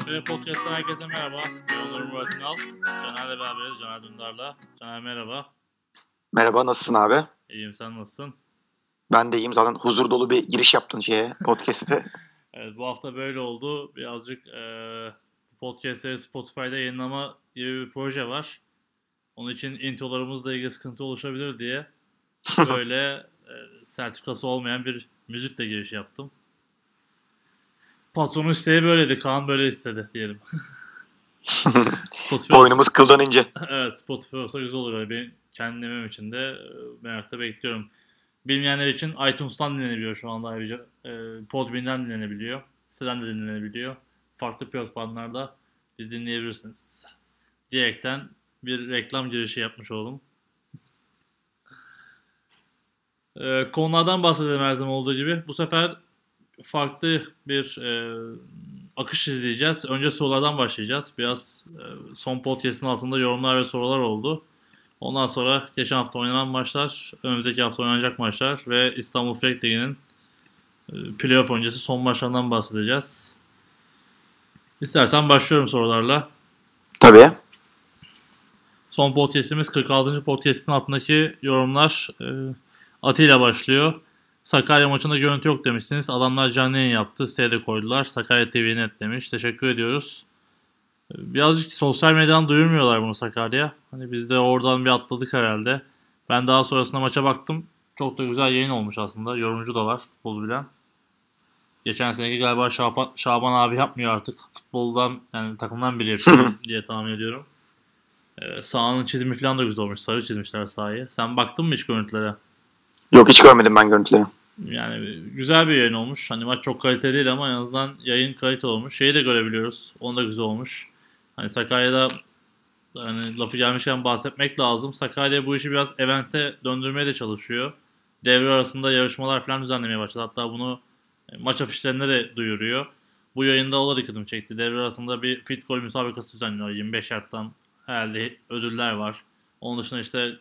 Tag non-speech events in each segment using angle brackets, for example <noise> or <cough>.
Afiyet Podcast'tan herkese merhaba. Ben Onur Murat İnal. Caner'le beraberiz. Caner Dündar'la. Caner merhaba. Merhaba nasılsın abi? İyiyim sen nasılsın? Ben de iyiyim. Zaten huzur dolu bir giriş yaptın şeye <laughs> podcast'e. evet bu hafta böyle oldu. Birazcık e, podcastleri Spotify'da yayınlama gibi bir proje var. Onun için introlarımızla ilgili sıkıntı oluşabilir diye <laughs> böyle e, sertifikası olmayan bir müzikle giriş yaptım. Patronun isteği böyleydi. Kaan böyle istedi diyelim. <laughs> Spotify Boynumuz olsa, kıldan ince. <laughs> evet Spotify olsa güzel olur. Benim kendimim için de e, merakla bekliyorum. Bilmeyenler için iTunes'tan dinlenebiliyor şu anda ayrıca. E, Podbean'den dinlenebiliyor. Siteden de dinlenebiliyor. Farklı platformlarda biz dinleyebilirsiniz. Diyerekten bir reklam girişi yapmış oldum. E, konulardan bahsedelim her zaman olduğu gibi. Bu sefer farklı bir e, akış izleyeceğiz. Önce sorulardan başlayacağız. Biraz e, son podcast'ın altında yorumlar ve sorular oldu. Ondan sonra geçen hafta oynanan maçlar, önümüzdeki hafta oynanacak maçlar ve İstanbul Frek Ligi'nin e, playoff öncesi son maçlarından bahsedeceğiz. İstersen başlıyorum sorularla. Tabii. Son podcast'imiz 46. podcast'in altındaki yorumlar e, Atilla başlıyor. Sakarya maçında görüntü yok demişsiniz. Adamlar canlı yayın yaptı. Siteye koydular. Sakarya TV net demiş. Teşekkür ediyoruz. Birazcık sosyal medyadan duyurmuyorlar bunu Sakarya. Hani biz de oradan bir atladık herhalde. Ben daha sonrasında maça baktım. Çok da güzel yayın olmuş aslında. Yorumcu da var futbol bilen. Geçen seneki galiba Şaban, Şaban abi yapmıyor artık. Futboldan yani takımdan bile yapıyor <laughs> diye tahmin ediyorum. Ee, sahanın çizimi falan da güzel olmuş. Sarı çizmişler sahayı. Sen baktın mı hiç görüntülere? Yok hiç görmedim ben görüntüleri. Yani güzel bir yayın olmuş. Hani maç çok kaliteli değil ama en azından yayın kaliteli olmuş. Şeyi de görebiliyoruz. Onu da güzel olmuş. Hani Sakarya'da hani lafı gelmişken bahsetmek lazım. Sakarya bu işi biraz evente döndürmeye de çalışıyor. Devre arasında yarışmalar falan düzenlemeye başladı. Hatta bunu e, maç afişlerinde de duyuruyor. Bu yayında o da dikkatimi çekti. Devre arasında bir fit gol müsabakası düzenliyor. 25 yardtan herhalde ödüller var. Onun dışında işte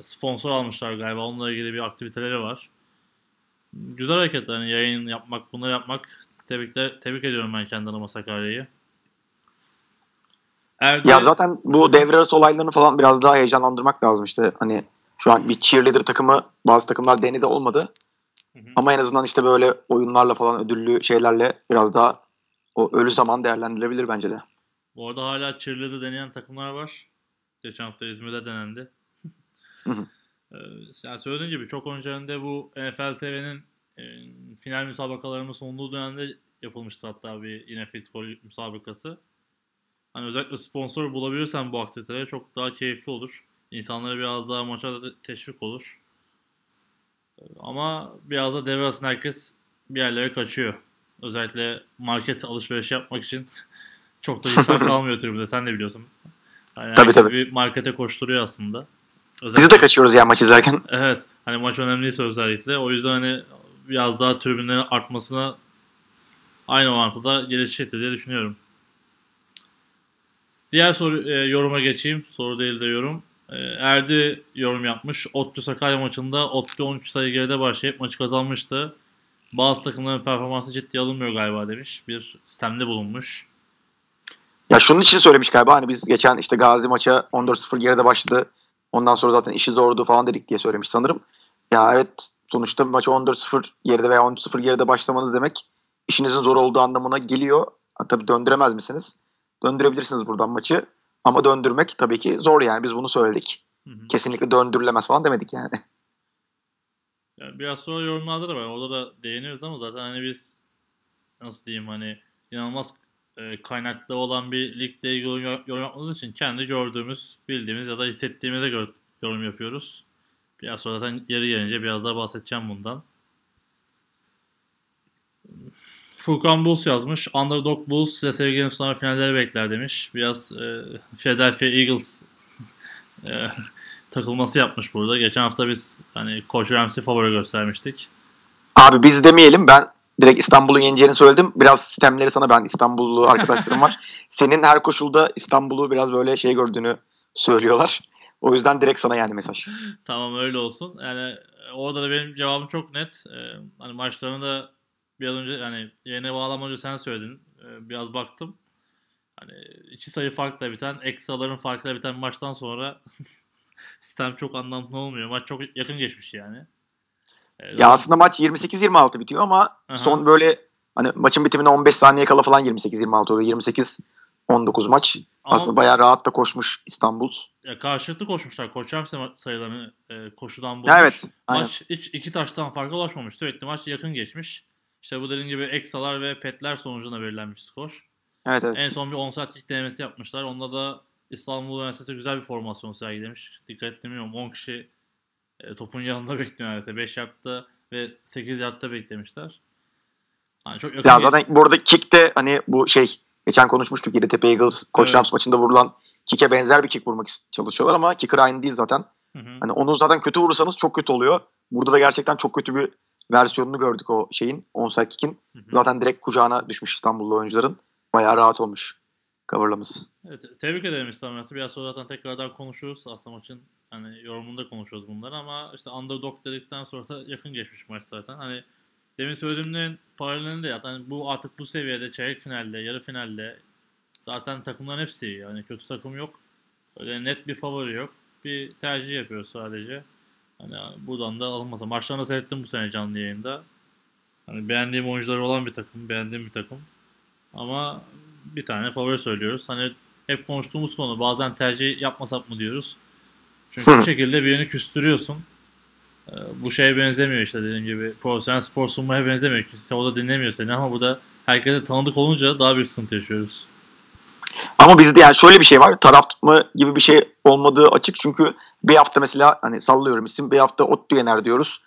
sponsor almışlar galiba. Onunla ilgili bir aktiviteleri var. Güzel hareketler. Yani yayın yapmak, bunları yapmak. Tebrik, tebrik ediyorum ben kendi adıma Sakarya'yı. Erdoğan... Ya zaten bu devre arası olaylarını falan biraz daha heyecanlandırmak lazım işte. Hani şu an bir cheerleader takımı bazı takımlar denedi olmadı. Hı hı. Ama en azından işte böyle oyunlarla falan ödüllü şeylerle biraz daha o ölü zaman değerlendirilebilir bence de. Bu arada hala cheerleader deneyen takımlar var. Geçen hafta İzmir'de denendi. Ee, yani söylediğim gibi çok önceden bu NFL TV'nin e, final müsabakalarının sunduğu dönemde yapılmıştı hatta bir yine fit gol müsabakası. Hani özellikle sponsor bulabilirsen bu aktivitelere çok daha keyifli olur. İnsanlara biraz daha maça da teşvik olur. Ee, ama biraz da devre arasında herkes bir yerlere kaçıyor. Özellikle market alışveriş yapmak için <laughs> çok da insan <laughs> kalmıyor tribünde. Sen de biliyorsun. Yani tabii tabii. Bir markete koşturuyor aslında. Özellikle, Biz de kaçıyoruz ya maç izlerken. <laughs> Evet. Hani maç önemliyse özellikle. O yüzden hani biraz daha tribünlerin artmasına aynı orantıda gelişecektir diye düşünüyorum. Diğer soru e, yoruma geçeyim. Soru değil de yorum. E, Erdi yorum yapmış. Ottu Sakarya maçında Ottu 13 sayı geride başlayıp maçı kazanmıştı. Bazı takımların performansı ciddiye alınmıyor galiba demiş. Bir sistemde bulunmuş. Ya şunun için söylemiş galiba hani biz geçen işte Gazi maça 14-0 geride başladı. Ondan sonra zaten işi zordu falan dedik diye söylemiş sanırım. Ya evet sonuçta maçı 14-0 geride veya 13-0 geride başlamanız demek işinizin zor olduğu anlamına geliyor. Ha, tabii döndüremez misiniz? Döndürebilirsiniz buradan maçı. Ama döndürmek tabii ki zor yani biz bunu söyledik. Hı hı. Kesinlikle döndürülemez falan demedik yani. <laughs> yani. Biraz sonra yorumlarda da var. Orada da değiniyoruz ama zaten hani biz nasıl diyeyim hani inanılmaz e, kaynaklı olan bir ligle ilgili yorum yapmadığımız için kendi gördüğümüz, bildiğimiz ya da hissettiğimize göre yorum yapıyoruz. Biraz sonra zaten yeri gelince biraz daha bahsedeceğim bundan. Furkan Bulls yazmış. Underdog Bulls size sevgili sunar finalleri bekler demiş. Biraz e, Philadelphia Eagles <laughs> e, takılması yapmış burada. Geçen hafta biz hani Coach Ramsey favori göstermiştik. Abi biz demeyelim. Ben direkt İstanbul'un yeneceğini söyledim. Biraz sistemleri sana ben İstanbullu arkadaşlarım var. <laughs> Senin her koşulda İstanbul'u biraz böyle şey gördüğünü söylüyorlar. O yüzden direkt sana yani mesaj. tamam öyle olsun. Yani orada da benim cevabım çok net. Ee, hani maçlarını da biraz önce yani yeni bağlamadan önce sen söyledin. Ee, biraz baktım. hani iki sayı farkla biten, ekstraların farkla biten bir maçtan sonra <laughs> sistem çok anlamlı olmuyor. Maç çok yakın geçmiş yani. Ee, Ya aslında maç 28-26 bitiyor ama Aha. son böyle hani maçın bitimine 15 saniye kala falan 28-26 oluyor. 28-19 maç. ama Aslında bayağı rahat da koşmuş İstanbul. ya karşılıklı koşmuşlar. Koç Ramsey ma- sayılarını e, koşudan bulmuş. Evet. Aynen. Maç hiç iki taştan farka ulaşmamış. Sürekli maç yakın geçmiş. İşte bu dediğim gibi eksalar ve petler sonucunda belirlenmiş skor. Evet evet. En son bir 10 saatlik denemesi yapmışlar. Onda da İstanbul Üniversitesi güzel bir formasyon sergilemiş. Dikkat ettim bilmiyorum. 10 kişi e, topun yanında bekliyor neredeyse. 5 yardta ve 8 yardta beklemişler. Yani çok yakın Ya bir- zaten burada kick'te hani bu şey geçen konuşmuştuk Yeditepe Eagles Koç Evet. Rams maçında vurulan kick'e benzer bir kick vurmak çalışıyorlar ama kicker aynı değil zaten. Hı hı. Hani onu zaten kötü vurursanız çok kötü oluyor. Burada da gerçekten çok kötü bir versiyonunu gördük o şeyin. Onside kick'in. Zaten direkt kucağına düşmüş İstanbullu oyuncuların. Bayağı rahat olmuş coverlaması. Evet, tebrik ederim İstanbul Üniversitesi. Biraz sonra zaten tekrardan konuşuruz. Aslında maçın hani yorumunda konuşuyoruz bunları ama işte underdog dedikten sonra da yakın geçmiş maç zaten. Hani demin söylediğimlerin paralelini de zaten bu artık bu seviyede çeyrek finalde, yarı finalde zaten takımların hepsi. Yani kötü takım yok. Öyle net bir favori yok. Bir tercih yapıyoruz sadece. Hani buradan da alınmasa. Maçlarını seyrettim bu sene canlı yayında. Hani beğendiğim oyuncuları olan bir takım, beğendiğim bir takım. Ama bir tane favori söylüyoruz. Hani hep konuştuğumuz konu bazen tercih yapmasak mı diyoruz. Çünkü Hı. bir şekilde birini küstürüyorsun. Ee, bu şeye benzemiyor işte dediğim gibi. Profesyonel spor sunmaya benzemiyor. Kimse o da dinlemiyor seni ama burada herkese tanıdık olunca daha büyük sıkıntı yaşıyoruz. Ama bizde yani şöyle bir şey var. Taraf tutma gibi bir şey olmadığı açık. Çünkü bir hafta mesela hani sallıyorum isim. Bir hafta Ottu yener diyoruz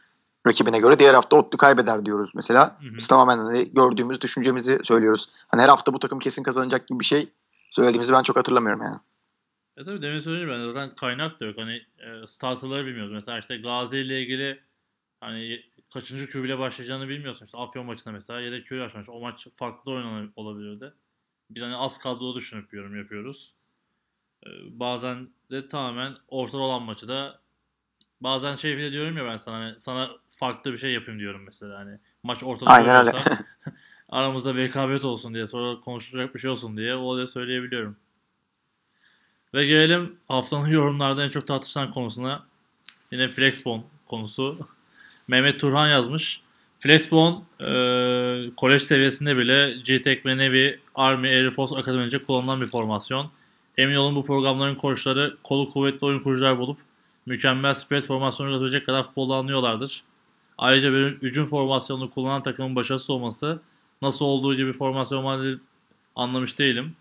rakibine göre. Diğer hafta Ottu kaybeder diyoruz mesela. Hı hı. Biz tamamen hani gördüğümüz düşüncemizi söylüyoruz. Hani her hafta bu takım kesin kazanacak gibi bir şey söylediğimizi ben çok hatırlamıyorum yani. E tabii demin söyleyince ben zaten kaynak da yok. Hani e, starterları bilmiyoruz. Mesela işte Gazi ile ilgili hani kaçıncı ile başlayacağını bilmiyorsun. İşte Afyon maçında mesela yedek QB başlamış. O maç farklı oynanabilirdi. Biz hani az kadro düşünüp yorum yapıyoruz. E, bazen de tamamen ortada olan maçı da bazen şey bile diyorum ya ben sana hani sana farklı bir şey yapayım diyorum mesela hani maç ortada Aynen öyle. <laughs> aramızda bir rekabet olsun diye sonra konuşulacak bir şey olsun diye o da söyleyebiliyorum. Ve gelelim haftanın <laughs> yorumlarda en çok tartışılan konusuna. Yine Flexbone konusu. <laughs> Mehmet Turhan yazmış. Flexbone e, kolej seviyesinde bile GTEC ve Navy, Army, Air Force Akademi'nce kullanılan bir formasyon. Emin olun bu programların koçları kolu kuvvetli oyun kurucular bulup mükemmel spread formasyonu üretilecek kadar futbolu anlıyorlardır. Ayrıca bir hücum formasyonunu kullanan takımın başarısız olması nasıl olduğu gibi formasyon modeli anlamış değilim.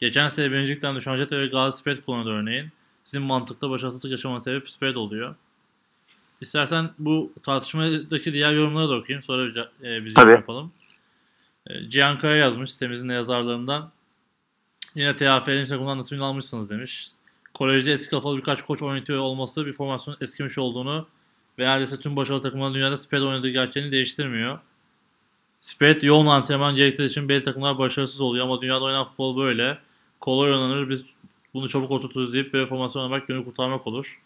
Geçen sene birincilikten düşen Jete ve Gazi Spread kullanıyordu örneğin. Sizin mantıkta başarısızlık yaşama sebebi Spread oluyor. İstersen bu tartışmadaki diğer yorumlara da okuyayım. Sonra e, biz Tabii. yapalım. E, Cihan Kaya yazmış sitemizin yazarlarından. Yine TFL'in takımından nasibini almışsınız demiş. Kolejde eski kafalı birkaç koç oynatıyor olması bir formasyonun eskimiş olduğunu ve neredeyse tüm başarılı takımların dünyada spread oynadığı gerçeğini değiştirmiyor. Spread yoğun antrenman gerektirdiği için belli takımlar başarısız oluyor ama dünyada oynanan futbol böyle. Kolay oynanır biz bunu çabuk oturturuz deyip böyle formasyon oynamak günü kurtarmak olur.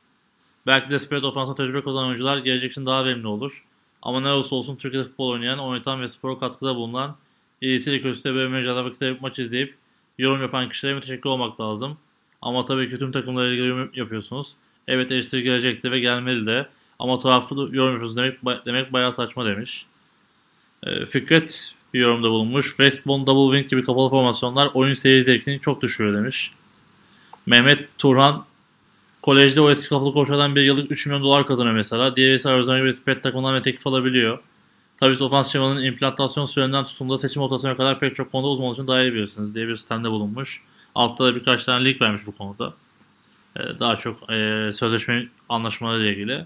Belki de spread ofansa tecrübe kazanan oyuncular gelecek için daha verimli olur. Ama ne olursa olsun Türkiye'de futbol oynayan, oynatan ve spora katkıda bulunan iyisiyle kötüsüyle böyle mücadele vakit maç izleyip yorum yapan kişilere müteşekkir olmak lazım. Ama tabii ki tüm takımlarla ilgili yorum yapıyorsunuz. Evet eleştiri gelecekti ve gelmeli de. Ama taraflı yorum yapıyorsunuz demek, demek bayağı saçma demiş. E, Fikret bir yorumda bulunmuş. Flexbone Double Wing gibi kapalı formasyonlar oyun seyir zevkini çok düşürüyor demiş. Mehmet Turhan Kolejde o eski kafalı koçlardan bir yıllık 3 milyon dolar kazanıyor mesela. Diğeri ise Arizona gibi pet takımından ve teklif alabiliyor. Tabii ofans şemanın implantasyon süreninden tutun da seçim rotasyona kadar pek çok konuda uzman için daha iyi bilirsiniz diye bir sistemde bulunmuş. Altta da birkaç tane link vermiş bu konuda. Ee, daha çok e, sözleşme anlaşmaları ile ilgili.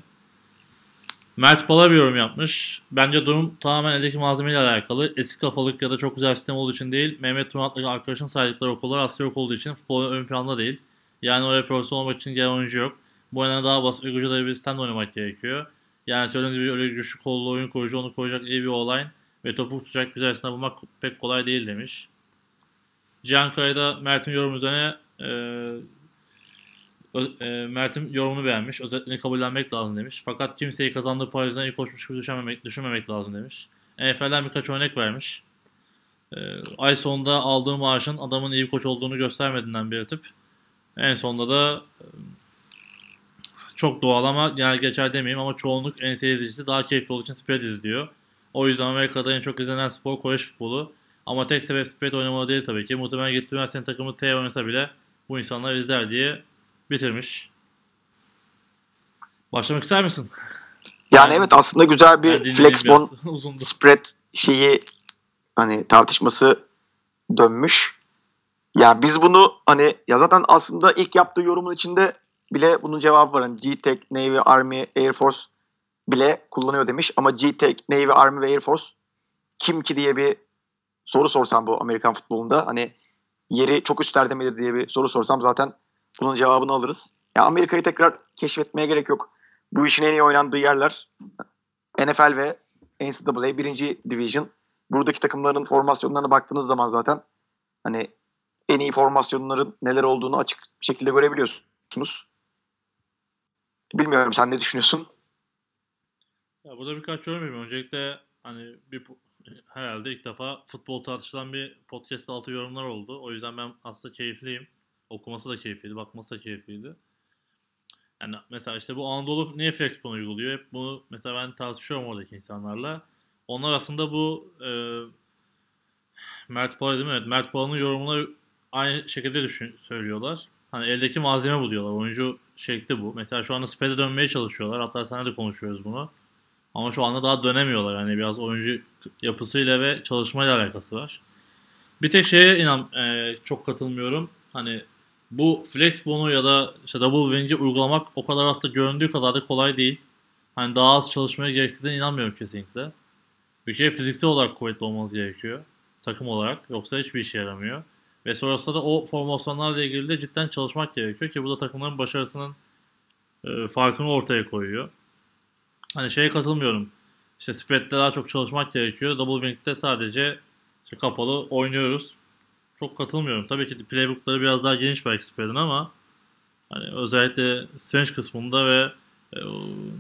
Mert Bala bir yorum yapmış. Bence durum tamamen eldeki malzemeyle alakalı. Eski kafalık ya da çok güzel sistem olduğu için değil. Mehmet Tunat'la arkadaşın saydıkları okullar asker okul olduğu için futbol ön planda değil. Yani oraya profesyonel olmak için gelen oyuncu yok. Bu nedenle daha basit ve güçlü bir sistemde oynamak gerekiyor. Yani söylediğiniz gibi öyle güçlü kollu oyun kurucu onu koyacak iyi bir online ve topu tutacak güzel sistem bulmak pek kolay değil demiş. Cihan Kaya'da Mert'in yorum üzerine e, Mert'in yorumunu beğenmiş. Özetlerini kabullenmek lazım demiş. Fakat kimseyi kazandığı para yüzünden iyi koşmuş gibi düşünmemek, düşünmemek lazım demiş. NFL'den birkaç örnek vermiş. e, ay sonunda aldığı maaşın adamın iyi koç olduğunu göstermediğinden belirtip en sonunda da e, çok doğal ama genel geçer demeyeyim ama çoğunluk NCAA izleyicisi daha keyifli olduğu için spread izliyor. O yüzden Amerika'da en çok izlenen spor kolej futbolu. Ama tek sebep spread oynamalı değil tabii ki. Muhtemelen gittiği üniversitenin takımı T oynasa bile bu insanlar izler diye bitirmiş. Başlamak ister misin? Yani evet aslında güzel bir biraz <laughs> uzundu. spread şeyi hani tartışması dönmüş. Ya biz bunu hani ya zaten aslında ilk yaptığı yorumun içinde bile bunun cevabı var. Hani G-Tech, Navy, Army, Air Force bile kullanıyor demiş. Ama G-Tech, Navy, Army ve Air Force kim ki diye bir soru sorsam bu Amerikan futbolunda hani yeri çok üstlerde midir diye bir soru sorsam zaten bunun cevabını alırız. Ya Amerika'yı tekrar keşfetmeye gerek yok. Bu işin en iyi oynandığı yerler NFL ve NCAA birinci division. Buradaki takımların formasyonlarına baktığınız zaman zaten hani en iyi formasyonların neler olduğunu açık bir şekilde görebiliyorsunuz. Bilmiyorum sen ne düşünüyorsun? Ya burada birkaç yorum yapayım. Öncelikle hani bir herhalde ilk defa futbol tartışılan bir podcast altı yorumlar oldu. O yüzden ben aslında keyifliyim. Okuması da keyifliydi, bakması da keyifliydi. Yani mesela işte bu Anadolu niye Flexbone uyguluyor? Hep bunu mesela ben tartışıyorum oradaki insanlarla. Onlar aslında bu e, Mert Palay değil mi? Evet, Mert Palay'ın yorumuna aynı şekilde düşün, söylüyorlar. Hani eldeki malzeme buluyorlar. Oyuncu şekli bu. Mesela şu anda Spez'e dönmeye çalışıyorlar. Hatta sana da konuşuyoruz bunu. Ama şu anda daha dönemiyorlar. Yani biraz oyuncu yapısıyla ve çalışmayla alakası var. Bir tek şeye inan e, çok katılmıyorum. Hani bu flex bono ya da işte double wing'i uygulamak o kadar aslında göründüğü kadar da kolay değil. Hani daha az çalışmaya gerektiğine inanmıyorum kesinlikle. Bir kere fiziksel olarak kuvvetli olmanız gerekiyor. Takım olarak. Yoksa hiçbir işe yaramıyor. Ve sonrasında da o formasyonlarla ilgili de cidden çalışmak gerekiyor ki bu da takımların başarısının e, farkını ortaya koyuyor. Hani şeye katılmıyorum. İşte spread'de daha çok çalışmak gerekiyor. Double wing'de sadece işte kapalı oynuyoruz. Çok katılmıyorum. Tabii ki playbook'ları biraz daha geniş belki spread'in ama hani özellikle strange kısmında ve e,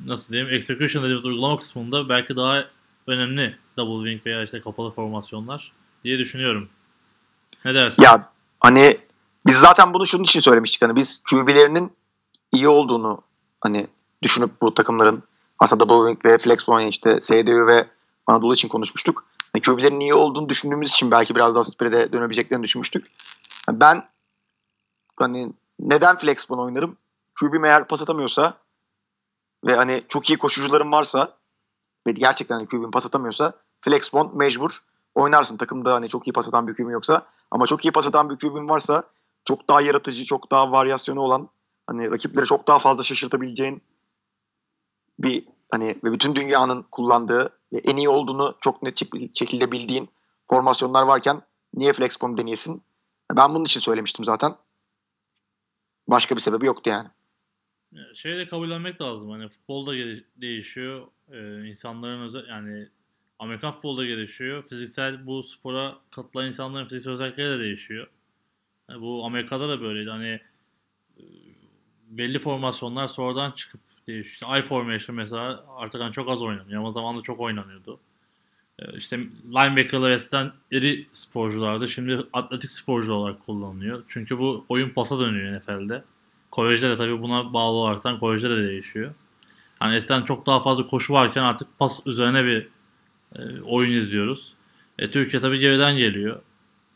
nasıl diyeyim execution dediğimiz uygulama kısmında belki daha önemli double wing veya işte kapalı formasyonlar diye düşünüyorum. Ne dersin? Ya hani biz zaten bunu şunun için söylemiştik. Hani biz QB'lerinin iyi olduğunu hani düşünüp bu takımların aslında double wing ve flex oynayan işte SDU ve Anadolu için konuşmuştuk. QB'lerin iyi olduğunu düşündüğümüz için belki biraz daha spread'e dönebileceklerini düşünmüştük. Ben hani neden flex oynarım? QB'm eğer pas atamıyorsa ve hani çok iyi koşucularım varsa ve gerçekten hani QB'm pas atamıyorsa flex mecbur oynarsın. Takımda hani çok iyi pas atan bir QB'm yoksa ama çok iyi pas atan bir QB'm varsa çok daha yaratıcı, çok daha varyasyonu olan hani rakipleri çok daha fazla şaşırtabileceğin bir hani ve bütün dünyanın kullandığı ve en iyi olduğunu çok net şek- şekilde bildiğin formasyonlar varken niye flex bomb deneyesin? Ben bunun için söylemiştim zaten. Başka bir sebebi yoktu yani. Ya Şey de kabullenmek lazım. Hani futbolda değişiyor. Ee, insanların özel yani Amerikan futbolda gelişiyor. Fiziksel bu spora katılan insanların fiziksel özellikleri de değişiyor. Yani bu Amerika'da da böyleydi. Hani e, belli formasyonlar sonradan çıkıp değişiyor. İşte I formation mesela artık hani çok az oynanıyor ama zamanında çok oynanıyordu. Ee, işte linebacker'lar eskiden iri sporculardı. Şimdi atletik sporcu olarak kullanılıyor. Çünkü bu oyun pasa dönüyor NFL'de. Kolejde de tabii buna bağlı olaraktan kolejde de değişiyor. Hani eskiden çok daha fazla koşu varken artık pas üzerine bir e, oyun izliyoruz. E, Türkiye tabii geriden geliyor.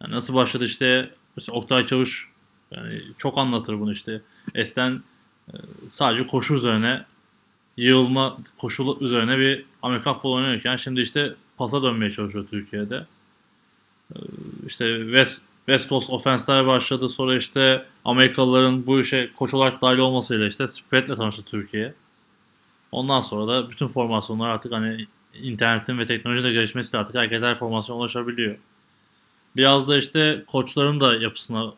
Yani nasıl başladı işte, işte Oktay Çavuş yani çok anlatır bunu işte. Eskiden sadece koşu üzerine yığılma koşu üzerine bir Amerikan futbolu oynarken şimdi işte pasa dönmeye çalışıyor Türkiye'de. E, işte West, West Coast offense'ler başladı. Sonra işte Amerikalıların bu işe koç olarak dahil olmasıyla işte spread'le tanıştı Türkiye. Ondan sonra da bütün formasyonlar artık hani internetin ve teknolojinin de gelişmesiyle artık herkes her formasyona ulaşabiliyor. Biraz da işte koçların da yapısına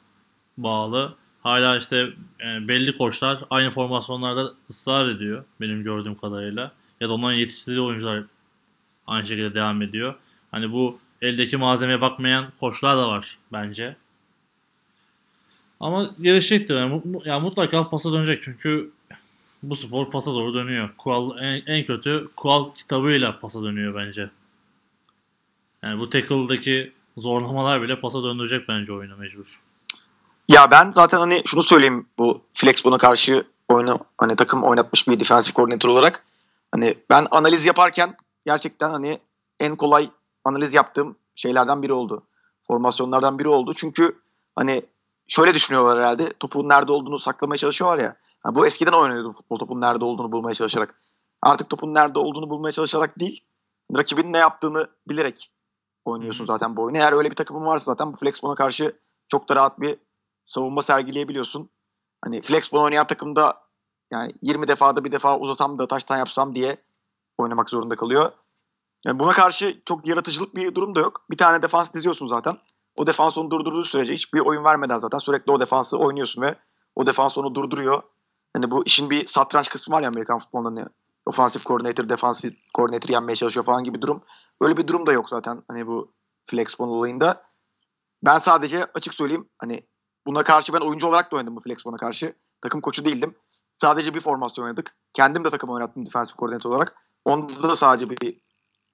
bağlı. Hala işte e, belli koçlar aynı formasyonlarda ısrar ediyor benim gördüğüm kadarıyla. Ya da onların yetiştirdiği oyuncular aynı şekilde devam ediyor. Hani bu eldeki malzemeye bakmayan koçlar da var bence. Ama gelişecektir. Yani, yani mutlaka pasa dönecek çünkü bu spor pasa doğru dönüyor. Kural en, en kötü kural kitabıyla pasa dönüyor bence. Yani bu tackle'daki zorlamalar bile pasa döndürecek bence oyunu mecbur. Ya ben zaten hani şunu söyleyeyim bu Flexbon'a karşı oyunu hani takım oynatmış bir defensif koordinatör olarak. Hani ben analiz yaparken gerçekten hani en kolay analiz yaptığım şeylerden biri oldu. Formasyonlardan biri oldu. Çünkü hani şöyle düşünüyorlar herhalde. Topun nerede olduğunu saklamaya çalışıyorlar ya. Yani bu eskiden oynuyordu futbol topun nerede olduğunu bulmaya çalışarak. Artık topun nerede olduğunu bulmaya çalışarak değil, rakibin ne yaptığını bilerek oynuyorsun zaten bu oyunu. Eğer öyle bir takımın varsa zaten bu Flexbon'a karşı çok da rahat bir savunma sergileyebiliyorsun. Hani Flexbon oynayan takımda yani 20 defada bir defa uzasam da taştan yapsam diye oynamak zorunda kalıyor. Yani buna karşı çok yaratıcılık bir durum da yok. Bir tane defans diziyorsun zaten. O defans onu durdurduğu sürece hiçbir oyun vermeden zaten sürekli o defansı oynuyorsun ve o defans onu durduruyor. Hani bu işin bir satranç kısmı var ya Amerikan futbolunda hani ofansif koordinatör, defansif koordinatör yenmeye çalışıyor falan gibi durum. Öyle bir durum da yok zaten hani bu Flexbon olayında. Ben sadece açık söyleyeyim hani buna karşı ben oyuncu olarak da oynadım bu Flexbon'a karşı. Takım koçu değildim. Sadece bir formasyon oynadık. Kendim de takım oynattım defensif koordinatör olarak. Onda da sadece bir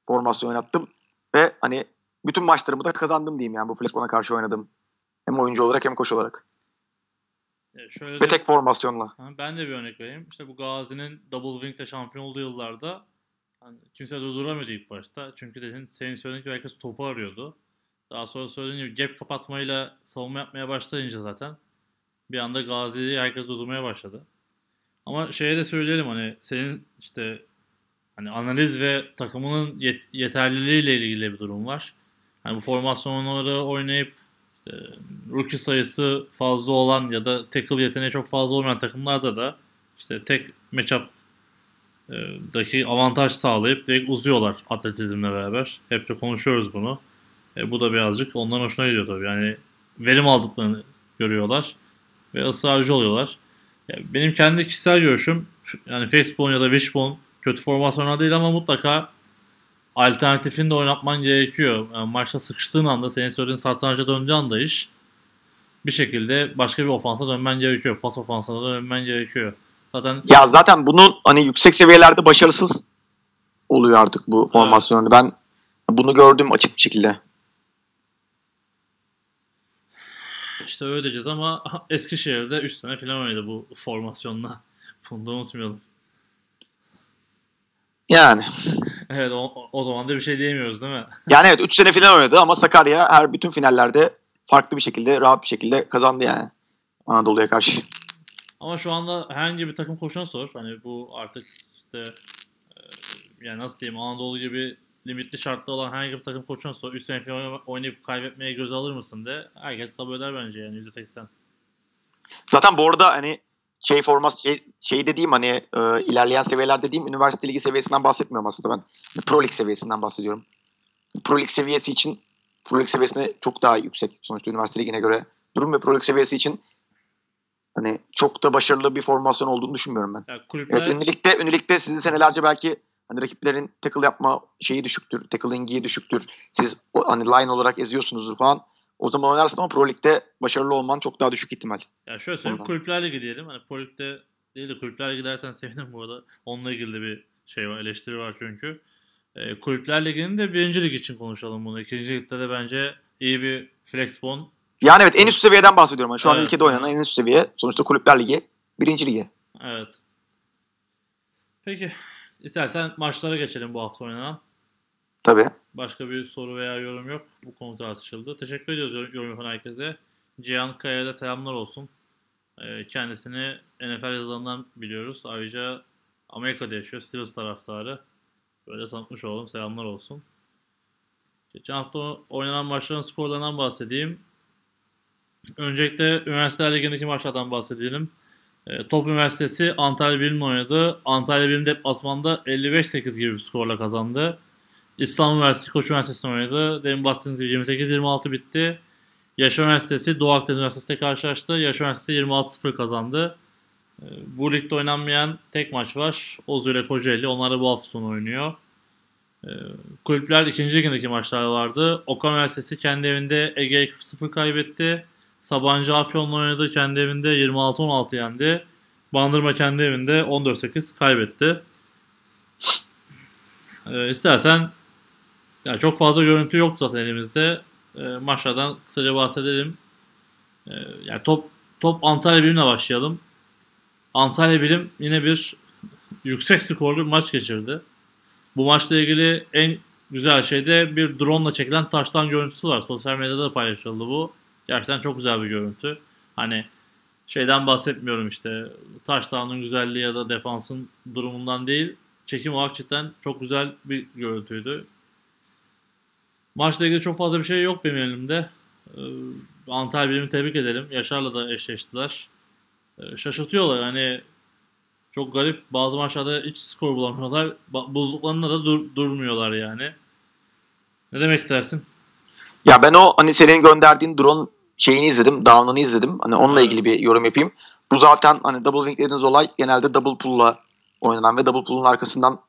formasyon oynattım. Ve hani bütün maçlarımı da kazandım diyeyim yani bu Flexbon'a karşı oynadım. Hem oyuncu olarak hem koç olarak. E şöyle Ve de, tek formasyonla. Ha, ben de bir örnek vereyim. İşte bu Gazi'nin Double Wing'de şampiyon olduğu yıllarda hani kimse durduramıyordu ilk başta. Çünkü dedin senin söylediğin gibi herkes topu arıyordu. Daha sonra söylediğin gibi gap kapatmayla savunma yapmaya başlayınca zaten bir anda Gazi'yi herkes durdurmaya başladı. Ama şeye de söyleyelim hani senin işte hani analiz ve takımının yet- yeterliliğiyle ilgili bir durum var. Hani bu formasyonları oynayıp işte rookie sayısı fazla olan ya da tackle yeteneği çok fazla olmayan takımlarda da işte tek matchup e, daki avantaj sağlayıp direkt uzuyorlar atletizmle beraber. Hep de konuşuyoruz bunu. E, bu da birazcık onların hoşuna gidiyor tabii. Yani verim aldıklarını görüyorlar ve ısrarcı oluyorlar. Ya benim kendi kişisel görüşüm yani Flexbone ya da Wishbone kötü formasyonlar değil ama mutlaka alternatifini de oynatman gerekiyor. Yani maçta sıkıştığın anda senin söylediğin satranca döndüğü anda iş bir şekilde başka bir ofansa dönmen gerekiyor. Pas ofansına dönmen gerekiyor. Zaten Ya zaten bunun hani yüksek seviyelerde başarısız oluyor artık bu formasyonları. Ben bunu gördüm açık bir şekilde. İşte öyle diyeceğiz ama <laughs> Eskişehir'de 3 sene falan oynadı bu formasyonla. <laughs> Bunu da unutmayalım. Yani. <laughs> Evet o, o zaman da bir şey diyemiyoruz değil mi? Yani evet 3 sene final oynadı ama Sakarya her bütün finallerde farklı bir şekilde, rahat bir şekilde kazandı yani. Anadolu'ya karşı. Ama şu anda herhangi bir takım koşuna sor. Hani bu artık işte e, yani nasıl diyeyim Anadolu gibi limitli şartta olan herhangi bir takım koçuna sor. 3 sene falan oynayıp kaybetmeye göz alır mısın de. Herkes kabul eder bence yani %80. Zaten bu arada hani şey formas şey, şey dediğim hani e, ilerleyen seviyeler dediğim üniversite ligi seviyesinden bahsetmiyorum aslında ben. Pro Lig seviyesinden bahsediyorum. Pro Lig seviyesi için Pro Lig seviyesine çok daha yüksek sonuçta üniversite ligine göre durum ve Pro Lig seviyesi için hani çok da başarılı bir formasyon olduğunu düşünmüyorum ben. Ya kulüpler Evet ünlülikte, ünlülikte sizi senelerce belki hani rakiplerin tackle yapma şeyi düşüktür, tackling'i düşüktür. Siz o, hani line olarak eziyorsunuzdur falan. O zaman oynarsın ama Pro Lig'de başarılı olman çok daha düşük ihtimal. ya şöyle söyleyeyim Oradan. kulüpler ligi diyelim. Hani Pro Lig'de değil de kulüpler ligi dersen sevinirim bu arada. Onunla ilgili bir şey var, eleştiri var çünkü. E, kulüpler liginin de birinci lig için konuşalım bunu. İkinci ligde de bence iyi bir flexbone Yani evet en üst seviyeden bahsediyorum. Yani şu an Evet. ülkede oynanan en üst seviye sonuçta Kulüpler Ligi, birinci ligi. Evet. Peki. İstersen maçlara geçelim bu hafta oynanan. Tabii. Başka bir soru veya yorum yok. Bu konu tartışıldı. Teşekkür ediyoruz yorum yapan herkese. Cihan Kaya'ya da selamlar olsun. Ee, Kendisini NFL yazılarından biliyoruz. Ayrıca Amerika'da yaşıyor. Steelers taraftarı. Böyle tanıtmış olalım. Selamlar olsun. Geçen hafta oynanan maçların skorlarından bahsedeyim. Öncelikle Üniversiteler Ligi'ndeki maçlardan bahsedelim. E, Top Üniversitesi Antalya Bilim'le oynadı. Antalya Bilim deplasmanda 55-8 gibi bir skorla kazandı. İstanbul Üniversitesi Koç Üniversitesi'ne oynadı. Demin bahsettiğim gibi 28-26 bitti. Yaşar Üniversitesi Doğu Akdeniz Üniversitesi'yle karşılaştı. Yaşar Üniversitesi 26-0 kazandı. E, Bu ligde oynanmayan tek maç var. Ozu ile Kocaeli. Onlar da bu hafta sonu oynuyor. E, Kulüpler ikinci ligindeki maçlar vardı. Okan Üniversitesi kendi evinde Ege'ye 40-0 kaybetti. Sabancı Afyon'la oynadı. Kendi evinde 26-16 yendi. Bandırma kendi evinde 14-8 kaybetti. Ee, istersen yani çok fazla görüntü yoktu zaten elimizde. e, maçlardan kısaca bahsedelim. E, yani top top Antalya Bilim'le başlayalım. Antalya Bilim yine bir <laughs> yüksek skorlu bir maç geçirdi. Bu maçla ilgili en güzel şey de bir drone ile çekilen taştan görüntüsü var. Sosyal medyada da paylaşıldı bu. Gerçekten çok güzel bir görüntü. Hani şeyden bahsetmiyorum işte taştanın güzelliği ya da defansın durumundan değil. Çekim olarak cidden çok güzel bir görüntüydü. Maçla ilgili çok fazla bir şey yok benim elimde. Ee, Antalya Bilim'i tebrik edelim. Yaşar'la da eşleştiler. Ee, şaşırtıyorlar. Hani çok garip. Bazı maçlarda hiç skor bulamıyorlar. Bulduklarında da dur- durmuyorlar yani. Ne demek istersin? Ya ben o hani senin gönderdiğin drone şeyini izledim. Down'ını izledim. Hani onunla ilgili bir yorum yapayım. Bu zaten hani double wing dediğiniz olay genelde double pull'la oynanan ve double pull'un arkasından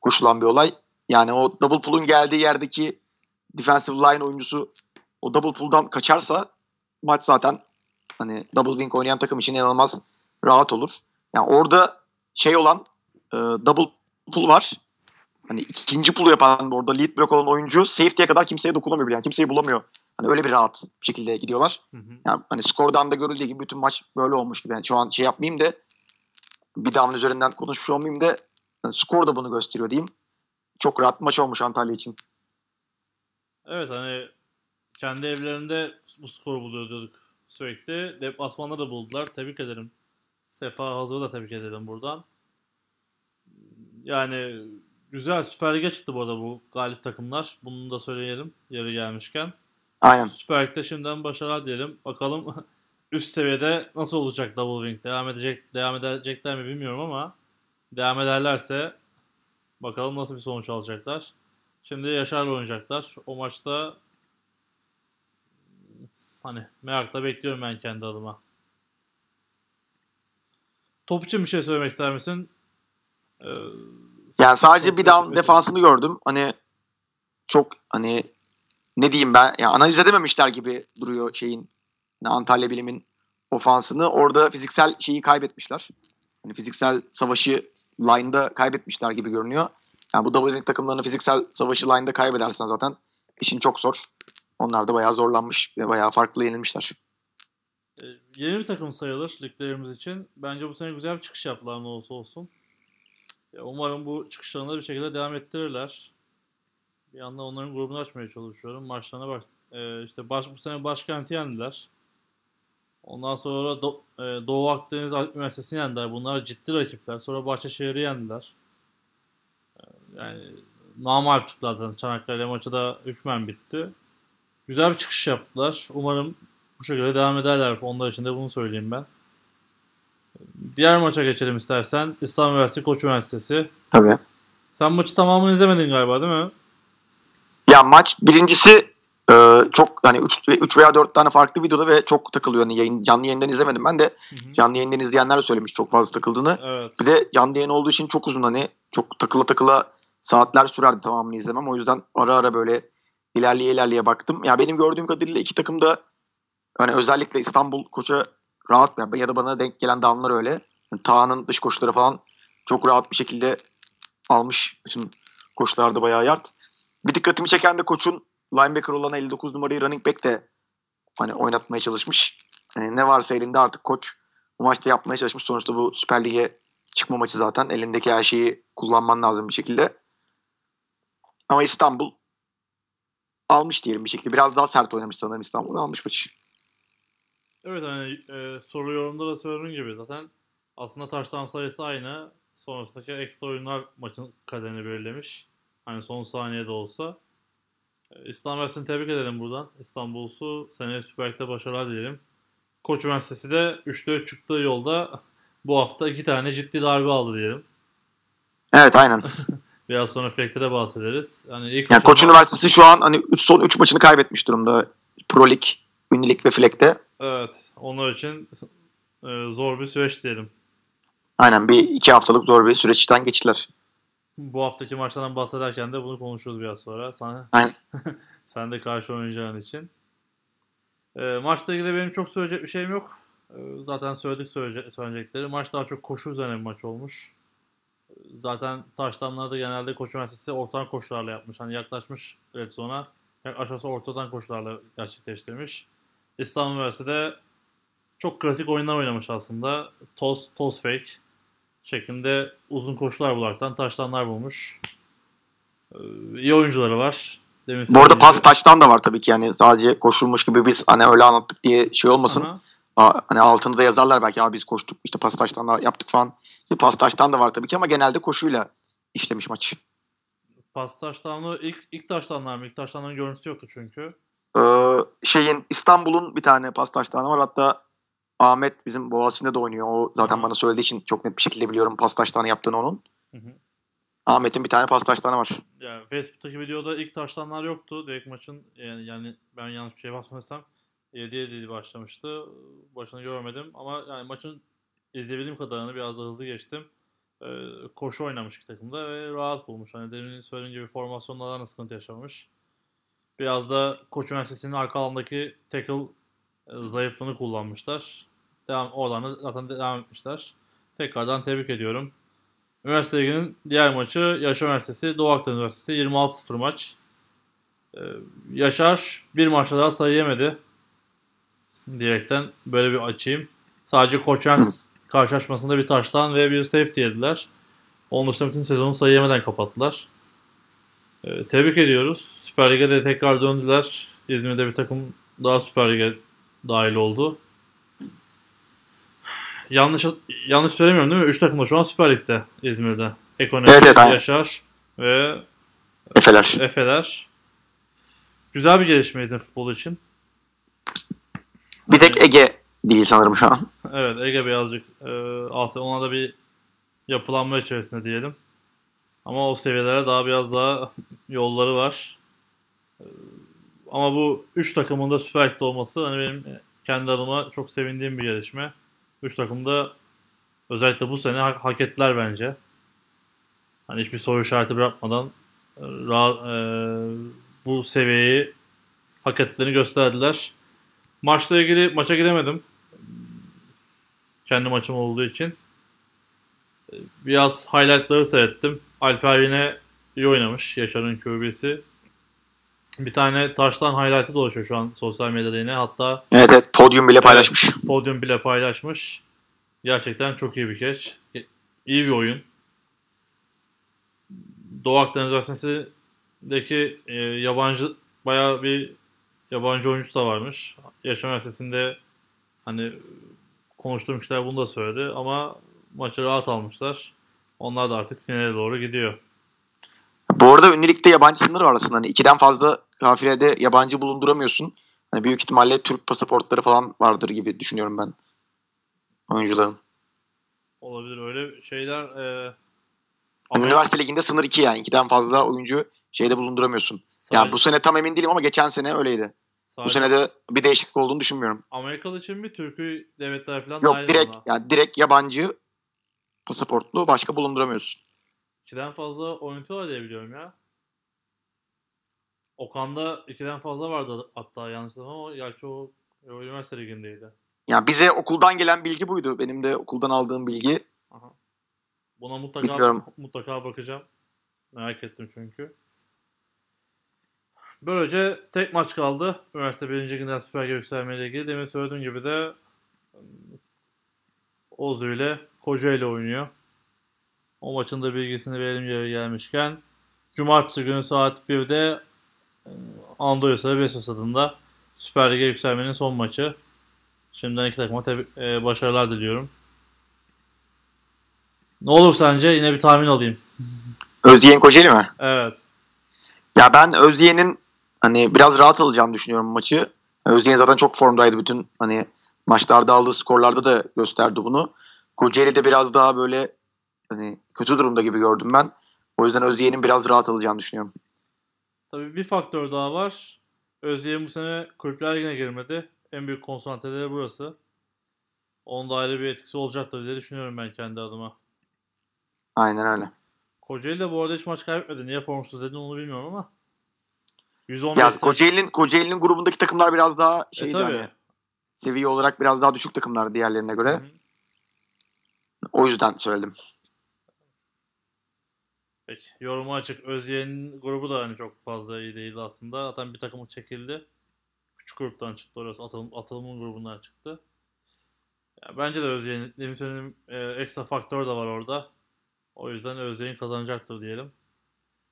koşulan bir olay. Yani o double pull'un geldiği yerdeki defensive line oyuncusu o double pull'dan kaçarsa maç zaten hani double wing oynayan takım için inanılmaz rahat olur. Yani orada şey olan e, double pull var. Hani ikinci pull'u yapan orada lead block olan oyuncu safety'ye kadar kimseye dokunamıyor bile. Yani kimseyi bulamıyor. Hani öyle bir rahat bir şekilde gidiyorlar. Yani hani skordan da görüldüğü gibi bütün maç böyle olmuş gibi. Yani şu an şey yapmayayım da bir damın üzerinden konuşmuş olmayayım da yani skor da bunu gösteriyor diyeyim. Çok rahat maç olmuş Antalya için. Evet hani kendi evlerinde bu skoru buluyorduk sürekli. Deplasmanda da buldular. Tebrik ederim. Sefa Hazır'ı da tebrik edelim buradan. Yani güzel Süper Lig'e çıktı bu arada bu galip takımlar. Bunu da söyleyelim yeri gelmişken. Aynen. Süper Lig'de şimdiden başarılar diyelim. Bakalım <laughs> üst seviyede nasıl olacak Double Wing? Devam edecek devam edecekler mi bilmiyorum ama devam ederlerse bakalım nasıl bir sonuç alacaklar. Şimdi Yaşar'la oynayacaklar. O maçta hani merakla bekliyorum ben kendi adıma. Top için bir şey söylemek ister misin? Ee, Yani sadece bir down kötü. defansını gördüm. Hani çok hani ne diyeyim ben yani analiz edememişler gibi duruyor şeyin Antalya Bilim'in ofansını. Orada fiziksel şeyi kaybetmişler. Hani fiziksel savaşı line'da kaybetmişler gibi görünüyor. Yani bu wing takımlarını fiziksel savaşı line'da kaybedersen zaten işin çok zor. Onlar da bayağı zorlanmış ve bayağı farklı yenilmişler. E, yeni bir takım sayılır liglerimiz için. Bence bu sene güzel bir çıkış yaptılar ne olursa olsun. Ya umarım bu çıkışlarını da bir şekilde devam ettirirler. Bir yandan onların grubunu açmaya çalışıyorum. Maçlarına bak. E, işte baş, bu sene başkenti yendiler. Ondan sonra Do- e, Doğu Akdeniz Üniversitesi'ni yendiler. Bunlar ciddi rakipler. Sonra Bahçeşehir'i yendiler. E, yani normal çıktılar zaten. Çanakkale maçı da hükmen bitti. Güzel bir çıkış yaptılar. Umarım bu şekilde devam ederler. Onlar için de bunu söyleyeyim ben. Diğer maça geçelim istersen. İstanbul Üniversitesi Koç Üniversitesi. Tabii. Sen maçı tamamını izlemedin galiba değil mi? Ya maç birincisi e, çok hani 3 3 veya 4 tane farklı videoda ve çok takılıyor. Yani yayın, canlı yayından izlemedim. Ben de canlı yayından izleyenler de söylemiş çok fazla takıldığını. Evet. Bir de canlı yayın olduğu için çok uzun hani çok takıla takıla saatler sürerdi tamamını izlemem. O yüzden ara ara böyle ilerleye ilerleye baktım. Ya benim gördüğüm kadarıyla iki takım da hani özellikle İstanbul koça rahat ya ya da bana denk gelen damlar öyle. Yani Taha'nın dış koşuları falan çok rahat bir şekilde almış. Bütün koşularda bayağı yard. Bir dikkatimi çeken de koçun linebacker olan 59 numarayı running back de hani oynatmaya çalışmış. Hani ne varsa elinde artık koç bu maçta yapmaya çalışmış. Sonuçta bu Süper Lig'e çıkma maçı zaten. Elindeki her şeyi kullanman lazım bir şekilde. Ama İstanbul almış diyelim bir şekilde. Biraz daha sert oynamış sanırım İstanbul almış maçı. Evet hani e, soru yorumda da söylediğim gibi zaten aslında taştan sayısı aynı. Sonrasındaki ekstra oyunlar maçın kaderini belirlemiş. Hani son saniyede olsa. E, İstanbul Üniversitesi'ni tebrik edelim buradan. İstanbul'su seneye Süper Lig'de başarılar diyelim. Koç Üniversitesi de 3'te 3 çıktığı yolda <laughs> bu hafta iki tane ciddi darbe aldı diyelim. Evet aynen. <laughs> Biraz sonra Fleck'te bahsederiz. Hani ilk Yani Koç Üniversitesi şu an hani son 3 maçını kaybetmiş durumda. Pro Lig, Ünlü Lig ve Flek'te. Evet. Onlar için e, zor bir süreç diyelim. Aynen bir iki haftalık zor bir süreçten geçtiler. Bu haftaki maçlardan bahsederken de bunu konuşuruz biraz sonra. Sana, <laughs> sen de karşı oynayacağın için. E, maçla ilgili benim çok söyleyecek bir şeyim yok. E, zaten söyledik söyleyecek, söyleyecekleri. Maç daha çok koşu üzerine bir maç olmuş. E, Zaten taştanlarda genelde Koç Üniversitesi ortadan koşularla yapmış. Hani yaklaşmış evet sonra aşağısı ortadan koşularla gerçekleştirmiş. İstanbul Üniversitesi'de çok klasik oyunlar oynamış aslında. Toss, toss fake şeklinde uzun koşular bularaktan taştanlar bulmuş. Ee, iyi oyuncuları var. Demin Bu arada pas taştan da var tabii ki yani sadece koşulmuş gibi biz hani öyle anlattık diye şey olmasın. Aha. Aa, hani altında da yazarlar belki abi biz koştuk işte pas taştan da yaptık falan. Pas taştan da var tabii ki ama genelde koşuyla işlemiş maç. Pas taştanı ilk, ilk taştanlar mı? İlk taştanların görüntüsü yoktu çünkü. Ee, şeyin İstanbul'un bir tane pas taştanı var hatta Ahmet bizim Boğaziçi'nde de oynuyor. O zaten bana söylediği için çok net bir şekilde biliyorum pas taştanı yaptığını onun. Hı hı. Ahmet'in bir tane pas taştanı var. Yani Facebook'taki videoda ilk taştanlar yoktu. Direkt maçın yani, yani ben yanlış bir şey basmıyorsam 7-7 başlamıştı. Başını görmedim ama yani maçın izleyebildiğim kadarını biraz da hızlı geçtim. Ee, koşu oynamış iki takımda ve rahat bulmuş. Hani demin söylediğim gibi formasyonlardan sıkıntı yaşamış. Biraz da Koç Üniversitesi'nin arka alandaki tackle e, zayıflığını kullanmışlar. Devam, oradan da zaten devam etmişler. Tekrardan tebrik ediyorum. Üniversite Ligi'nin diğer maçı Yaşar Üniversitesi, Doğu Akdeniz Üniversitesi 26-0 maç. Ee, Yaşar bir maçta daha sayı yemedi. Diyerekten böyle bir açayım. Sadece Koçens <clears throat> karşılaşmasında bir taştan ve bir safety yediler. Onun dışında bütün sezonu sayı yemeden kapattılar. Ee, tebrik ediyoruz. Süper Lig'e de tekrar döndüler. İzmir'de bir takım daha Süper Lig'e dahil oldu. Yanlış yanlış söylemiyorum değil mi? 3 takım da şu an Süper Lig'de İzmir'de. Ekonomi, evet, evet, Yaşar ve Efeler. Efeler. Güzel bir gelişmeydi futbol için. Bir tek Ege değil sanırım şu an. Evet Ege birazcık e, aslında ona da bir yapılanma içerisinde diyelim. Ama o seviyelere daha biraz daha yolları var. E, ama bu 3 takımın da Süper Lig'de olması hani benim kendi adıma çok sevindiğim bir gelişme. 3 takım da özellikle bu sene hak, hak ettiler bence. Hani hiçbir soru işareti bırakmadan e, ra- e, bu seviyeyi hak ettiklerini gösterdiler. Maçla ilgili maça gidemedim. Kendi maçım olduğu için. Biraz highlightları seyrettim. Alper yine iyi oynamış. Yaşar'ın QB'si. Bir tane taştan highlight'ı dolaşıyor şu an sosyal medyada yine. Hatta Evet evet podyum bile paylaşmış. Evet, podyum bile paylaşmış. Gerçekten çok iyi bir keç. İyi bir oyun. Doğu Akdeniz Üniversitesi'ndeki e, yabancı bayağı bir yabancı oyuncusu da varmış. Yaşam Üniversitesi'nde hani konuştuğum kişiler bunu da söyledi ama maçı rahat almışlar. Onlar da artık finale doğru gidiyor. Bu arada ünlülükte yabancı sınırı var aslında. Hani ikiden fazla kafilede yabancı bulunduramıyorsun. Hani büyük ihtimalle Türk pasaportları falan vardır gibi düşünüyorum ben oyuncuların. Olabilir öyle şeyler. E, ama... Üniversite liginde sınır 2 yani. 2'den fazla oyuncu şeyde bulunduramıyorsun. Sadece... Yani bu sene tam emin değilim ama geçen sene öyleydi. Sadece... Bu sene de bir değişiklik olduğunu düşünmüyorum. Amerikalı için mi Türk'ü devletler falan Yok direkt ona. yani direkt yabancı pasaportlu başka bulunduramıyorsun. İkiden fazla oyuncu var diye biliyorum ya. Okan'da ikiden fazla vardı hatta yanlış ama gerçi o, üniversite ligindeydi. Yani bize okuldan gelen bilgi buydu. Benim de okuldan aldığım bilgi. Aha. Buna mutlaka Bilmiyorum. mutlaka bakacağım. Merak ettim çünkü. Böylece tek maç kaldı. Üniversite 1. günden Süper Lig yükselmeyle ilgili. Demin söylediğim gibi de Ozu ile Kocaeli oynuyor. O maçın da bilgisini verelim yere gelmişken. Cumartesi günü saat 1'de e, Anadolu Efes adında Süper Lig'e yükselmenin son maçı. Şimdiden iki takıma e, başarılar diliyorum. Ne olur sence? Yine bir tahmin alayım. <laughs> Özyeğin Kocaeli mi? Evet. Ya ben Özyeğin'in hani biraz rahat alacağını düşünüyorum maçı. Özyeğin zaten çok formdaydı bütün hani maçlarda aldığı skorlarda da gösterdi bunu. Kocaeli de biraz daha böyle hani kötü durumda gibi gördüm ben. O yüzden Özyeğin'in biraz rahat alacağını düşünüyorum. Tabii bir faktör daha var. Özyeğin bu sene kulüpler ligine girmedi. En büyük konsantreleri burası. Onun da ayrı bir etkisi olacaktır diye düşünüyorum ben kendi adıma. Aynen öyle. Kocaeli de bu arada hiç maç kaybetmedi. Niye formsuz dedin onu bilmiyorum ama. 115 ya Kocaeli'nin Kocaeli'nin grubundaki takımlar biraz daha şeydi e, hani seviye olarak biraz daha düşük takımlar diğerlerine göre. Hı-hı. O yüzden söyledim. Peki. Yorumu açık. Özyeğin grubu da hani çok fazla iyi değildi aslında. Zaten bir takımı çekildi. Küçük gruptan çıktı orası. Atılım, atılımın grubundan çıktı. Ya bence de Özyeğin, söylediğim e, ekstra faktör de var orada. O yüzden Özyeğin kazanacaktır diyelim.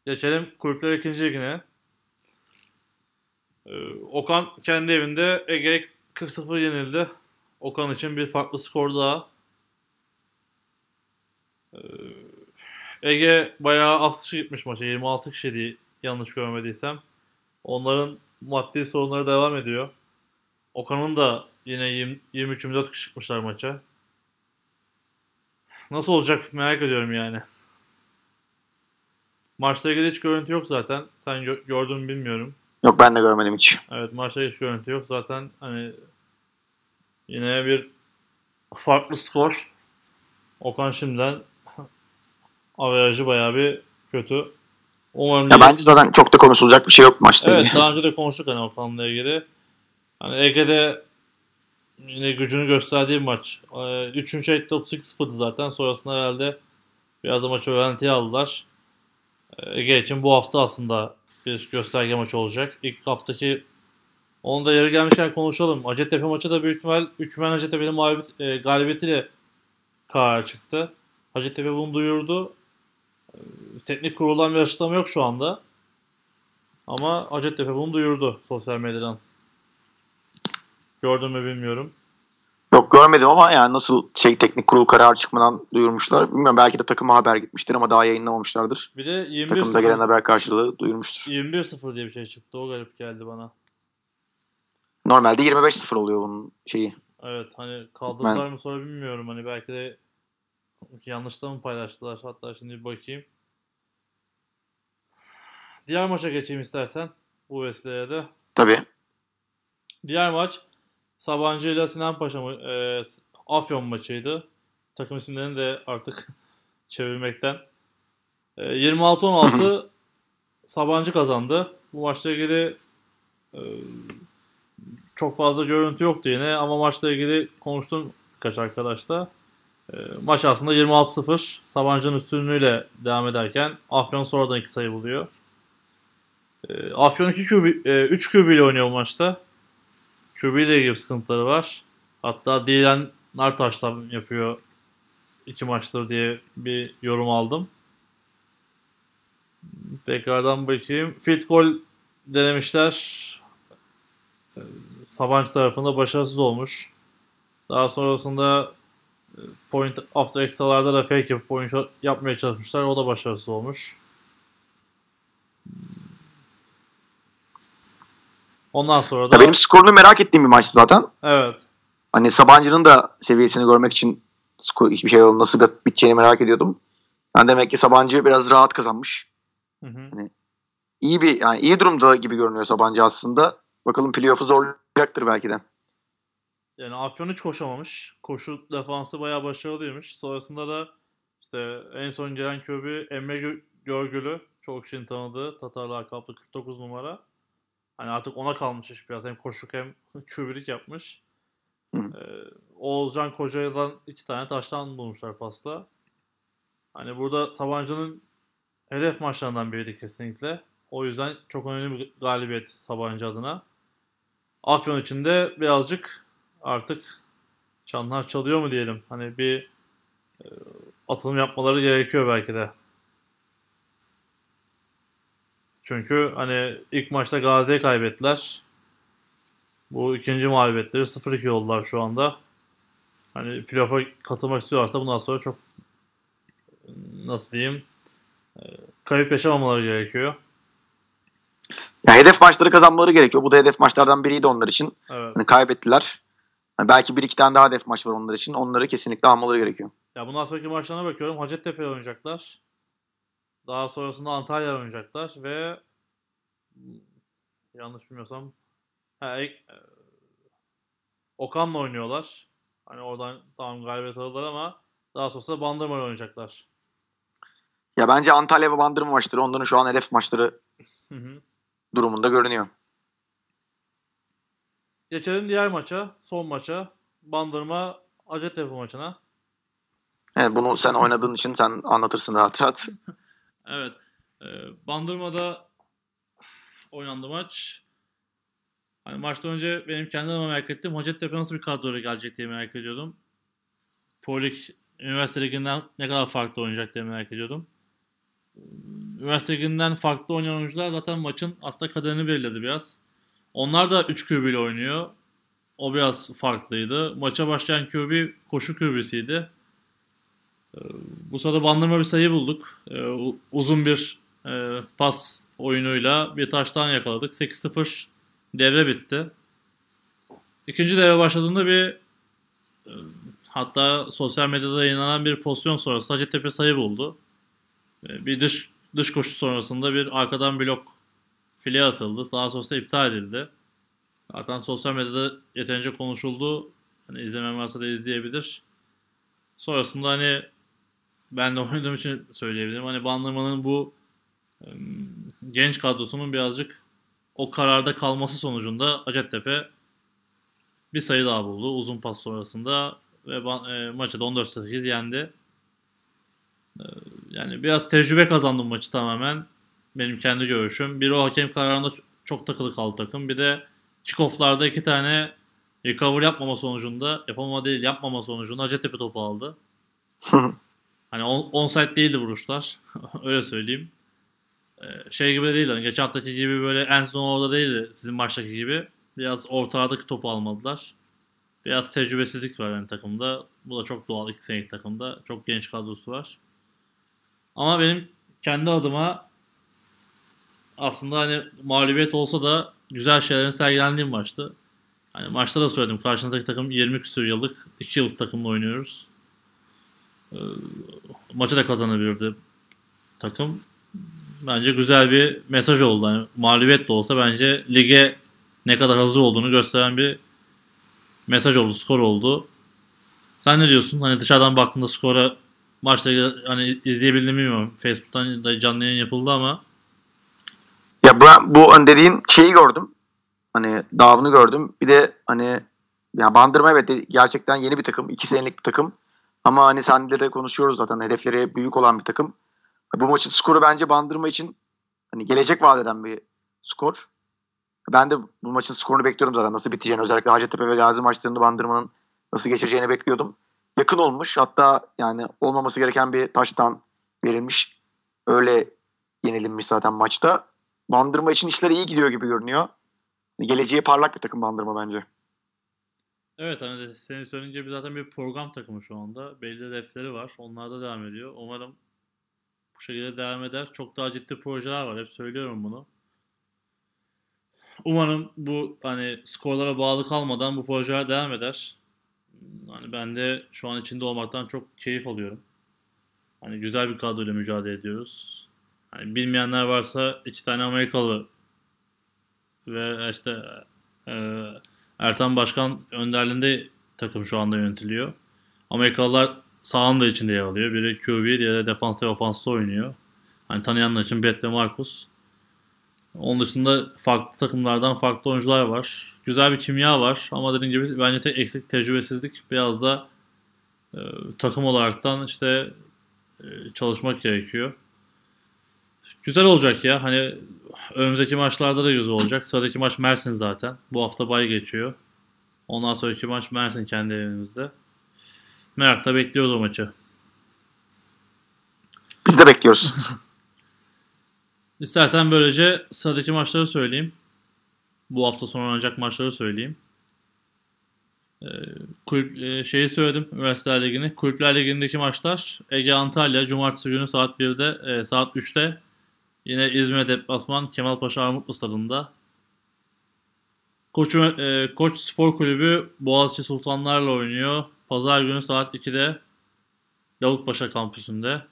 Geçelim kulüpler ikinci ligine. Ee, Okan kendi evinde Ege 40-0 yenildi. Okan için bir farklı skor daha. Ee, Ege bayağı az kişi gitmiş maça. 26 kişiydi yanlış görmediysem. Onların maddi sorunları devam ediyor. Okan'ın da yine 20 23-24 kişi çıkmışlar maça. Nasıl olacak merak ediyorum yani. Maçla ilgili hiç görüntü yok zaten. Sen gö- gördün mü bilmiyorum. Yok ben de görmedim hiç. Evet maçta hiç görüntü yok. Zaten hani yine bir farklı skor. Okan şimdiden averajı bayağı bir kötü. Umarım Ya bence zaten çok da konuşulacak bir şey yok maçta. Evet ilgili. daha önce de konuştuk hani Okan'la ilgili. Hani Ege'de yine gücünü gösterdiği maç. Ee, Üçüncü set 38-0'dı zaten. Sonrasında herhalde biraz da maçı öğrentiye aldılar. Ee, Ege için bu hafta aslında bir gösterge maçı olacak. İlk haftaki onu da yeri gelmişken konuşalım. Hacettepe maçı da büyük ihtimal Ükmen Hacettepe'nin mağlubiyet, e, galibiyetiyle karar çıktı. Hacettepe bunu duyurdu. Ee, Teknik kuruldan bir açıklama yok şu anda. Ama Hacettepe bunu duyurdu sosyal medyadan. Gördün mü bilmiyorum. Yok görmedim ama yani nasıl şey teknik kurul kararı çıkmadan duyurmuşlar. Bilmiyorum belki de takıma haber gitmiştir ama daha yayınlamamışlardır. Bir de Takımda gelen 21-0 haber karşılığı duyurmuştur. 21-0 diye bir şey çıktı. O garip geldi bana. Normalde 25-0 oluyor bunun şeyi. Evet hani kaldırdılar mı sonra bilmiyorum. Hani belki de yanlışta mı paylaştılar? Hatta şimdi bir bakayım. Diğer maça geçeyim istersen. Bu vesileyle de. Tabii. Diğer maç Sabancı ile Sinan Paşa e, Afyon maçıydı. Takım isimlerini de artık <laughs> çevirmekten. E, 26-16 <laughs> Sabancı kazandı. Bu maçla ilgili e, çok fazla görüntü yoktu yine ama maçla ilgili konuştum birkaç arkadaşla. E, maç aslında 26-0 Sabancı'nın üstünlüğüyle devam ederken Afyon sonradan 2 sayı buluyor. E, Afyon 2 QB, e, 3 QB ile oynuyor maçta. QB ile ilgili sıkıntıları var. Hatta Dilan Nartaş'tan yapıyor iki maçtır diye bir yorum aldım. Tekrardan bakayım. Fit goal denemişler. Ee, Sabancı tarafında başarısız olmuş. Daha sonrasında point after extra'larda da fake yapıp point shot yapmaya çalışmışlar. O da başarısız olmuş. Ondan sonra da benim skorunu merak ettiğim bir maçtı zaten. evet. Hani Sabancı'nın da seviyesini görmek için skor, hiçbir şey nasıl biteceğini merak ediyordum. Yani demek ki Sabancı biraz rahat kazanmış. Hı hı. İyi bir yani iyi durumda gibi görünüyor Sabancı aslında. Bakalım playoff'u zorlayacaktır belki de. Yani Afyon hiç koşamamış. Koşu defansı bayağı başarılıymış. Sonrasında da işte en son gelen köbü Emre Gö- Görgülü. Çok kişinin tanıdığı Tatar lakaplı 49 numara. Hani artık ona kalmış iş biraz. Hem koşuk hem <laughs> köbürlük yapmış. Hı. Ee, Oğuzcan Koca'dan iki tane taştan bulmuşlar pasta. Hani burada Sabancı'nın hedef maçlarından biriydi kesinlikle. O yüzden çok önemli bir galibiyet Sabancı adına. Afyon için de birazcık artık çanlar çalıyor mu diyelim. Hani bir e, atılım yapmaları gerekiyor belki de. Çünkü hani ilk maçta Gazi'ye kaybettiler. Bu ikinci mağlubiyetleri 0-2 oldular şu anda. Hani playoff'a katılmak istiyorlarsa bundan sonra çok nasıl diyeyim e, kayıp yaşamamaları gerekiyor. Ya hedef maçları kazanmaları gerekiyor. Bu da hedef maçlardan biriydi onlar için. Evet. Hani kaybettiler. Yani belki bir iki tane daha hedef maç var onlar için. Onları kesinlikle almaları gerekiyor. Ya bundan sonraki maçlarına bakıyorum. Hacettepe oynayacaklar. Daha sonrasında Antalya oynayacaklar ve yanlış bilmiyorsam ha, e- Okan'la oynuyorlar. Hani oradan tamam galibiyet aldılar ama daha sonrasında Bandırma'yla oynayacaklar. Ya bence Antalya ve Bandırma maçları onların şu an hedef maçları Hı hı. durumunda görünüyor. Geçelim diğer maça, son maça. Bandırma Hacettepe maçına. Evet, bunu sen oynadığın için sen anlatırsın rahat rahat. <laughs> Evet. E, Bandırma'da oynandı maç. Hani maçtan önce benim kendi adıma merak ettim. Hacettepe nasıl bir kadroyla gelecek diye merak ediyordum. Polik üniversite liginden ne kadar farklı oynayacak diye merak ediyordum. Üniversite liginden farklı oynayan oyuncular zaten maçın aslında kaderini belirledi biraz. Onlar da 3 QB ile oynuyor. O biraz farklıydı. Maça başlayan QB koşu QB'siydi. Ee, Bu sırada bandırma bir sayı bulduk. Ee, Uzun bir e, pas oyunuyla bir taştan yakaladık. 8-0 devre bitti. İkinci devre başladığında bir e, hatta sosyal medyada yayınlanan bir pozisyon sonrası Hacettepe sayı buldu. E, Bir dış dış koşu sonrasında bir arkadan blok file atıldı. Sağa sosyal iptal edildi. Zaten sosyal medyada yeterince konuşuldu. Hani izlemeyen varsa da izleyebilir. Sonrasında hani ben de <laughs> oynadığım için söyleyebilirim. Hani Bandırma'nın bu genç kadrosunun birazcık o kararda kalması sonucunda Hacettepe bir sayı daha buldu uzun pas sonrasında ve e, maçı da 14-8 yendi. E, yani biraz tecrübe kazandım maçı tamamen. Benim kendi görüşüm. Bir o hakem kararında çok takılı kaldı takım. Bir de kickoff'larda iki tane recover yapmama sonucunda, yapamama değil yapmama sonucunda Hacettepe topu aldı. <laughs> Hani on, onside değildi vuruşlar. <laughs> Öyle söyleyeyim. Ee, şey gibi de değil. Hani geçen haftaki gibi böyle en son orada değildi sizin maçtaki gibi. Biraz ortalardaki topu almadılar. Biraz tecrübesizlik var yani takımda. Bu da çok doğal iki senelik takımda. Çok genç kadrosu var. Ama benim kendi adıma aslında hani mağlubiyet olsa da güzel şeylerin sergilendiği maçtı. Hani maçta da söyledim. Karşınızdaki takım 20 küsur yıllık, 2 yıllık takımla oynuyoruz. Ee, maçı da kazanabilirdi takım. Bence güzel bir mesaj oldu. Yani mağlubiyet de olsa bence lige ne kadar hazır olduğunu gösteren bir mesaj oldu, skor oldu. Sen ne diyorsun? Hani dışarıdan baktığında skora ilgili hani izleyebildim bilmiyorum. Facebook'tan da canlı yayın yapıldı ama Ya ben bu dediğin şeyi gördüm. Hani davını gördüm. Bir de hani ya Bandırma evet gerçekten yeni bir takım. iki senelik bir takım. Ama hani senle de konuşuyoruz zaten. Hedefleri büyük olan bir takım. Bu maçın skoru bence Bandırma için hani gelecek vaat eden bir skor. Ben de bu maçın skorunu bekliyorum zaten. Nasıl biteceğini özellikle Hacettepe ve Gazi maçlarında Bandırma'nın nasıl geçeceğini bekliyordum. Yakın olmuş. Hatta yani olmaması gereken bir taştan verilmiş. Öyle yenilinmiş zaten maçta. Bandırma için işler iyi gidiyor gibi görünüyor. Geleceği parlak bir takım Bandırma bence. evet hani senin söyleyince bir zaten bir program takımı şu anda. Belli hedefleri var. Onlar da devam ediyor. Umarım bu şekilde devam eder. Çok daha ciddi projeler var. Hep söylüyorum bunu. Umarım bu hani skorlara bağlı kalmadan bu projeler devam eder. Hani ben de şu an içinde olmaktan çok keyif alıyorum. Hani güzel bir kadroyla mücadele ediyoruz. Hani bilmeyenler varsa iki tane Amerikalı ve işte e, Ertan Başkan önderliğinde takım şu anda yönetiliyor. Amerikalılar sağın da içinde yer alıyor. Biri QB, diğeri de defans ve ofansta oynuyor. Hani tanıyanlar için Brett ve Marcus. Onun dışında farklı takımlardan farklı oyuncular var. Güzel bir kimya var ama dediğim gibi bence tek eksik tecrübesizlik. Biraz da e, takım olaraktan işte e, çalışmak gerekiyor. Güzel olacak ya. Hani önümüzdeki maçlarda da güzel olacak. Sıradaki maç Mersin zaten. Bu hafta bay geçiyor. Ondan sonraki maç Mersin kendi evimizde. Merakla bekliyoruz o maçı. Biz de bekliyoruz. <laughs> İstersen böylece sıradaki maçları söyleyeyim. Bu hafta sonu oynanacak maçları söyleyeyim. Ee, kulüp, e, şeyi söyledim Üniversiteler Ligi'ni. Kulüpler Ligi'ndeki maçlar Ege Antalya Cumartesi günü saat 1'de e, saat 3'te yine İzmir deplasman Kemalpaşa Armutlu stadında. Koç, e, Koç Spor Kulübü Boğaziçi Sultanlarla oynuyor. Pazar günü saat 2'de Davutpaşa kampüsünde.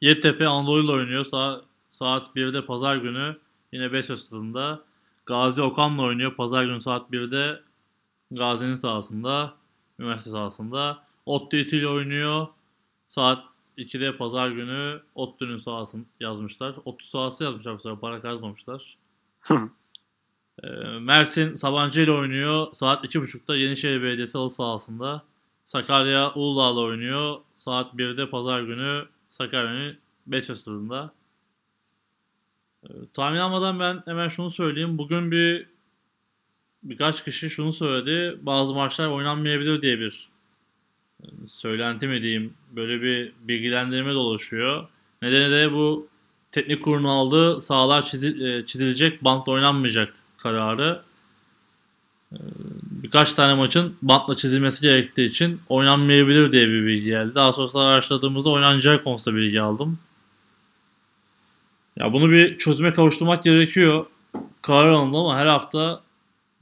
Yeditepe Anadolu'yla oynuyor. Sa- saat 1'de pazar günü yine Beşiktaş stadında. Gazi Okan'la oynuyor. Pazar günü saat 1'de Gazi'nin sahasında. Üniversite sahasında. ODTÜ ile oynuyor. Saat 2'de pazar günü ODTÜ'nün sahasını yazmışlar. ODTÜ sahası yazmışlar bu sefer. Para yazmamışlar. Ee, Mersin Sabancı ile oynuyor. Saat 2.30'da Yenişehir Belediyesi halı sahasında. Sakarya Uludağ'la oynuyor. Saat 1'de pazar günü Sakarya 5 turunda. Ee, tahmin almadan ben hemen şunu söyleyeyim. Bugün bir birkaç kişi şunu söyledi. Bazı maçlar oynanmayabilir diye bir e, söylenti mi diyeyim. Böyle bir bilgilendirme dolaşıyor. Nedeni de bu teknik kurulun aldığı sahalar çizil, e, çizilecek, bantla oynanmayacak kararı. Ee, birkaç tane maçın bantla çizilmesi gerektiği için oynanmayabilir diye bir bilgi geldi. Daha sonrasında araştırdığımızda oynanacağı konusunda bilgi aldım. Ya bunu bir çözüme kavuşturmak gerekiyor. Karar alındı ama her hafta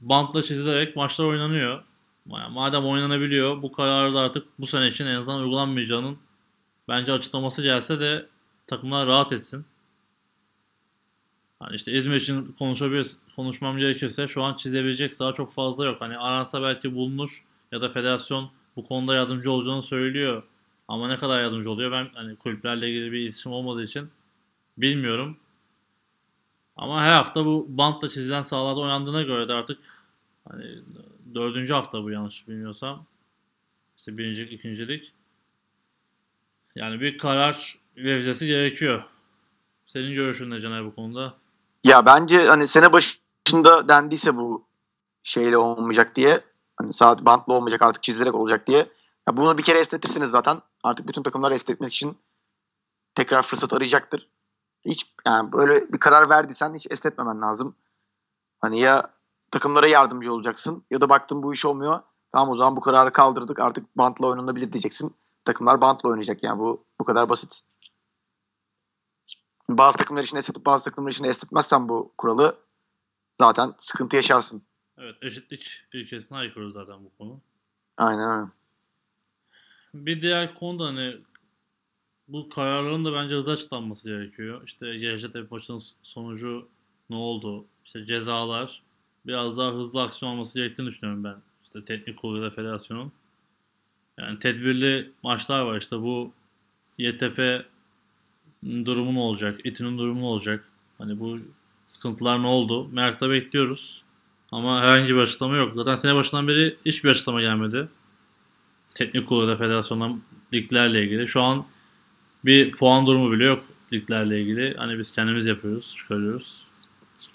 bantla çizilerek maçlar oynanıyor. Madem oynanabiliyor bu kararı da artık bu sene için en azından uygulanmayacağının bence açıklaması gelse de takımlar rahat etsin. Hani işte İzmir için konuşabilir, konuşmam gerekirse şu an çizebilecek saha çok fazla yok. Hani aransa belki bulunur ya da federasyon bu konuda yardımcı olacağını söylüyor. Ama ne kadar yardımcı oluyor ben hani kulüplerle ilgili bir iletişim olmadığı için bilmiyorum. Ama her hafta bu bantla çizilen sahalarda oynandığına göre de artık hani dördüncü hafta bu yanlış bilmiyorsam. İşte birincilik, ikincilik. Yani bir karar verilmesi gerekiyor. Senin görüşün ne Caner bu konuda? Ya bence hani sene başında dendiyse bu şeyle olmayacak diye hani saat bantlı olmayacak artık çizilerek olacak diye. Ya bunu bir kere estetirsiniz zaten. Artık bütün takımlar estetmek için tekrar fırsat arayacaktır. Hiç yani böyle bir karar verdiysen hiç estetmemen lazım. Hani ya takımlara yardımcı olacaksın ya da baktın bu iş olmuyor. Tamam o zaman bu kararı kaldırdık artık bantla oynanabilir diyeceksin. Takımlar bantla oynayacak yani bu bu kadar basit. Bazı takımlar için estetip bazı takımlar için estetmezsen bu kuralı zaten sıkıntı yaşarsın. Evet eşitlik ilkesine aykırı zaten bu konu. Aynen öyle. Bir diğer konu da hani bu kararların da bence hızlı açıklanması gerekiyor. İşte Gecetepe maçının sonucu ne oldu? İşte cezalar biraz daha hızlı aksiyon alması gerektiğini düşünüyorum ben. İşte teknik kurulu da federasyonun. Yani tedbirli maçlar var. İşte bu YTP durumu ne olacak? İT'nin durumu ne olacak? Hani bu sıkıntılar ne oldu? Merakla bekliyoruz. Ama herhangi bir açıklama yok. Zaten sene başından beri hiçbir açıklama gelmedi. Teknik kurulu da federasyondan liglerle ilgili. Şu an bir puan durumu bile yok liglerle ilgili. Hani biz kendimiz yapıyoruz, çıkarıyoruz.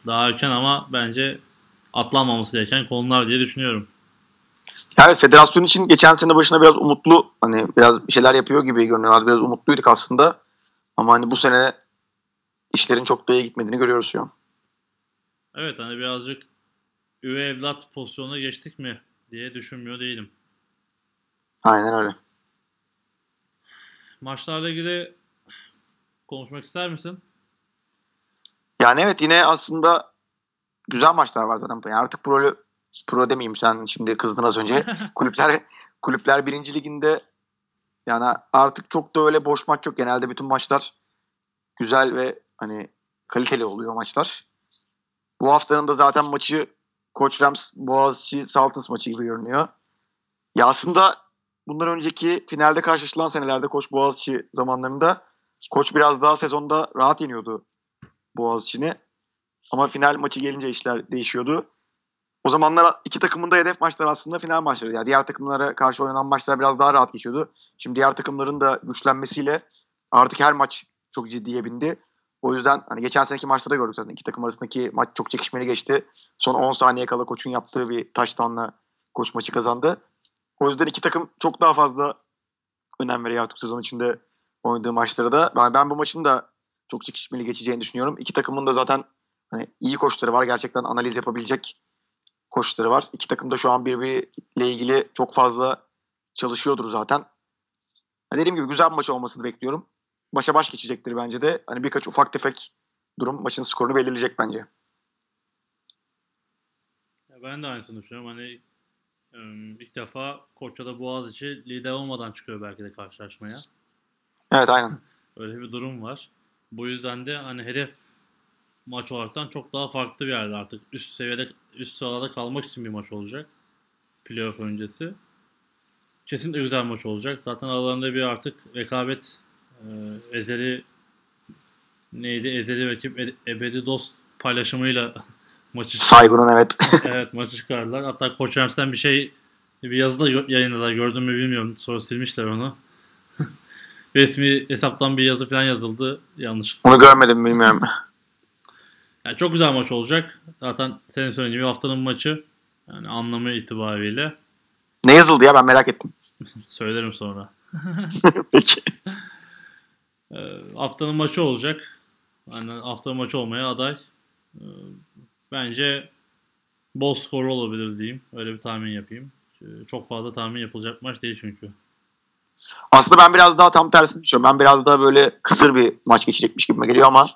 Daha erken ama bence atlanmaması gereken konular diye düşünüyorum. Yani federasyon için geçen sene başına biraz umutlu hani biraz bir şeyler yapıyor gibi görünüyorlar. Biraz umutluyduk aslında. Ama hani bu sene işlerin çok da iyi gitmediğini görüyoruz şu an. Evet hani birazcık üvey evlat pozisyonuna geçtik mi diye düşünmüyor değilim. Aynen öyle. Maçlarla ilgili konuşmak ister misin? Yani evet yine aslında güzel maçlar var zaten. Yani artık pro, pro demeyeyim sen şimdi kızdın az önce. <laughs> kulüpler kulüpler birinci liginde yani artık çok da öyle boş maç yok. Genelde bütün maçlar güzel ve hani kaliteli oluyor maçlar. Bu haftanın da zaten maçı Koç Rams Boğaziçi Saltins maçı gibi görünüyor. Ya aslında bundan önceki finalde karşılaşılan senelerde Koç Boğaziçi zamanlarında Koç biraz daha sezonda rahat yeniyordu Boğaziçi'ni. Ama final maçı gelince işler değişiyordu. O zamanlar iki takımın da hedef maçları aslında final maçları. Yani diğer takımlara karşı oynanan maçlar biraz daha rahat geçiyordu. Şimdi diğer takımların da güçlenmesiyle artık her maç çok ciddiye bindi. O yüzden hani geçen seneki maçta da gördük zaten iki takım arasındaki maç çok çekişmeli geçti. Son 10 saniye kala koçun yaptığı bir touchdown'la koç maçı kazandı. O yüzden iki takım çok daha fazla önem veriyor artık sezon içinde oynadığı maçlara da. Ben, ben bu maçın da çok çekişmeli geçeceğini düşünüyorum. İki takımın da zaten hani iyi koçları var. Gerçekten analiz yapabilecek koçları var. İki takım da şu an birbiriyle ilgili çok fazla çalışıyordur zaten. Yani dediğim gibi güzel bir maç olmasını bekliyorum. Başa baş geçecektir bence de. Hani birkaç ufak tefek durum maçın skorunu belirleyecek bence. Ya ben de aynısını düşünüyorum. Hani ilk defa Koçya'da Boğaziçi lider olmadan çıkıyor belki de karşılaşmaya. Evet aynen. <laughs> Öyle bir durum var. Bu yüzden de hani hedef maç olaraktan çok daha farklı bir yerde artık üst seviyede üst sırada kalmak için bir maç olacak. Playoff öncesi. Kesinlikle güzel maç olacak. Zaten aralarında bir artık rekabet e, ezeli neydi? Ezeli rakip e, ebedi dost paylaşımıyla <laughs> maçı Saygun'un evet. <laughs> evet maçı çıkardılar. Hatta Koç Rams'ten bir şey bir yazıda yayınladılar. Gördün mü bilmiyorum. Sonra silmişler onu. <laughs> resmi hesaptan bir yazı falan yazıldı. Yanlış. Onu görmedim bilmiyorum. Yani çok güzel maç olacak. Zaten senin söylediğin gibi haftanın maçı. Yani anlamı itibariyle. Ne yazıldı ya ben merak ettim. <laughs> Söylerim sonra. <laughs> Peki. Ee, haftanın maçı olacak. Yani haftanın maçı olmaya aday. Ee, bence bol skorlu olabilir diyeyim. Öyle bir tahmin yapayım. Ee, çok fazla tahmin yapılacak maç değil çünkü. Aslında ben biraz daha tam tersini düşünüyorum. Ben biraz daha böyle kısır bir maç geçecekmiş gibi geliyor ama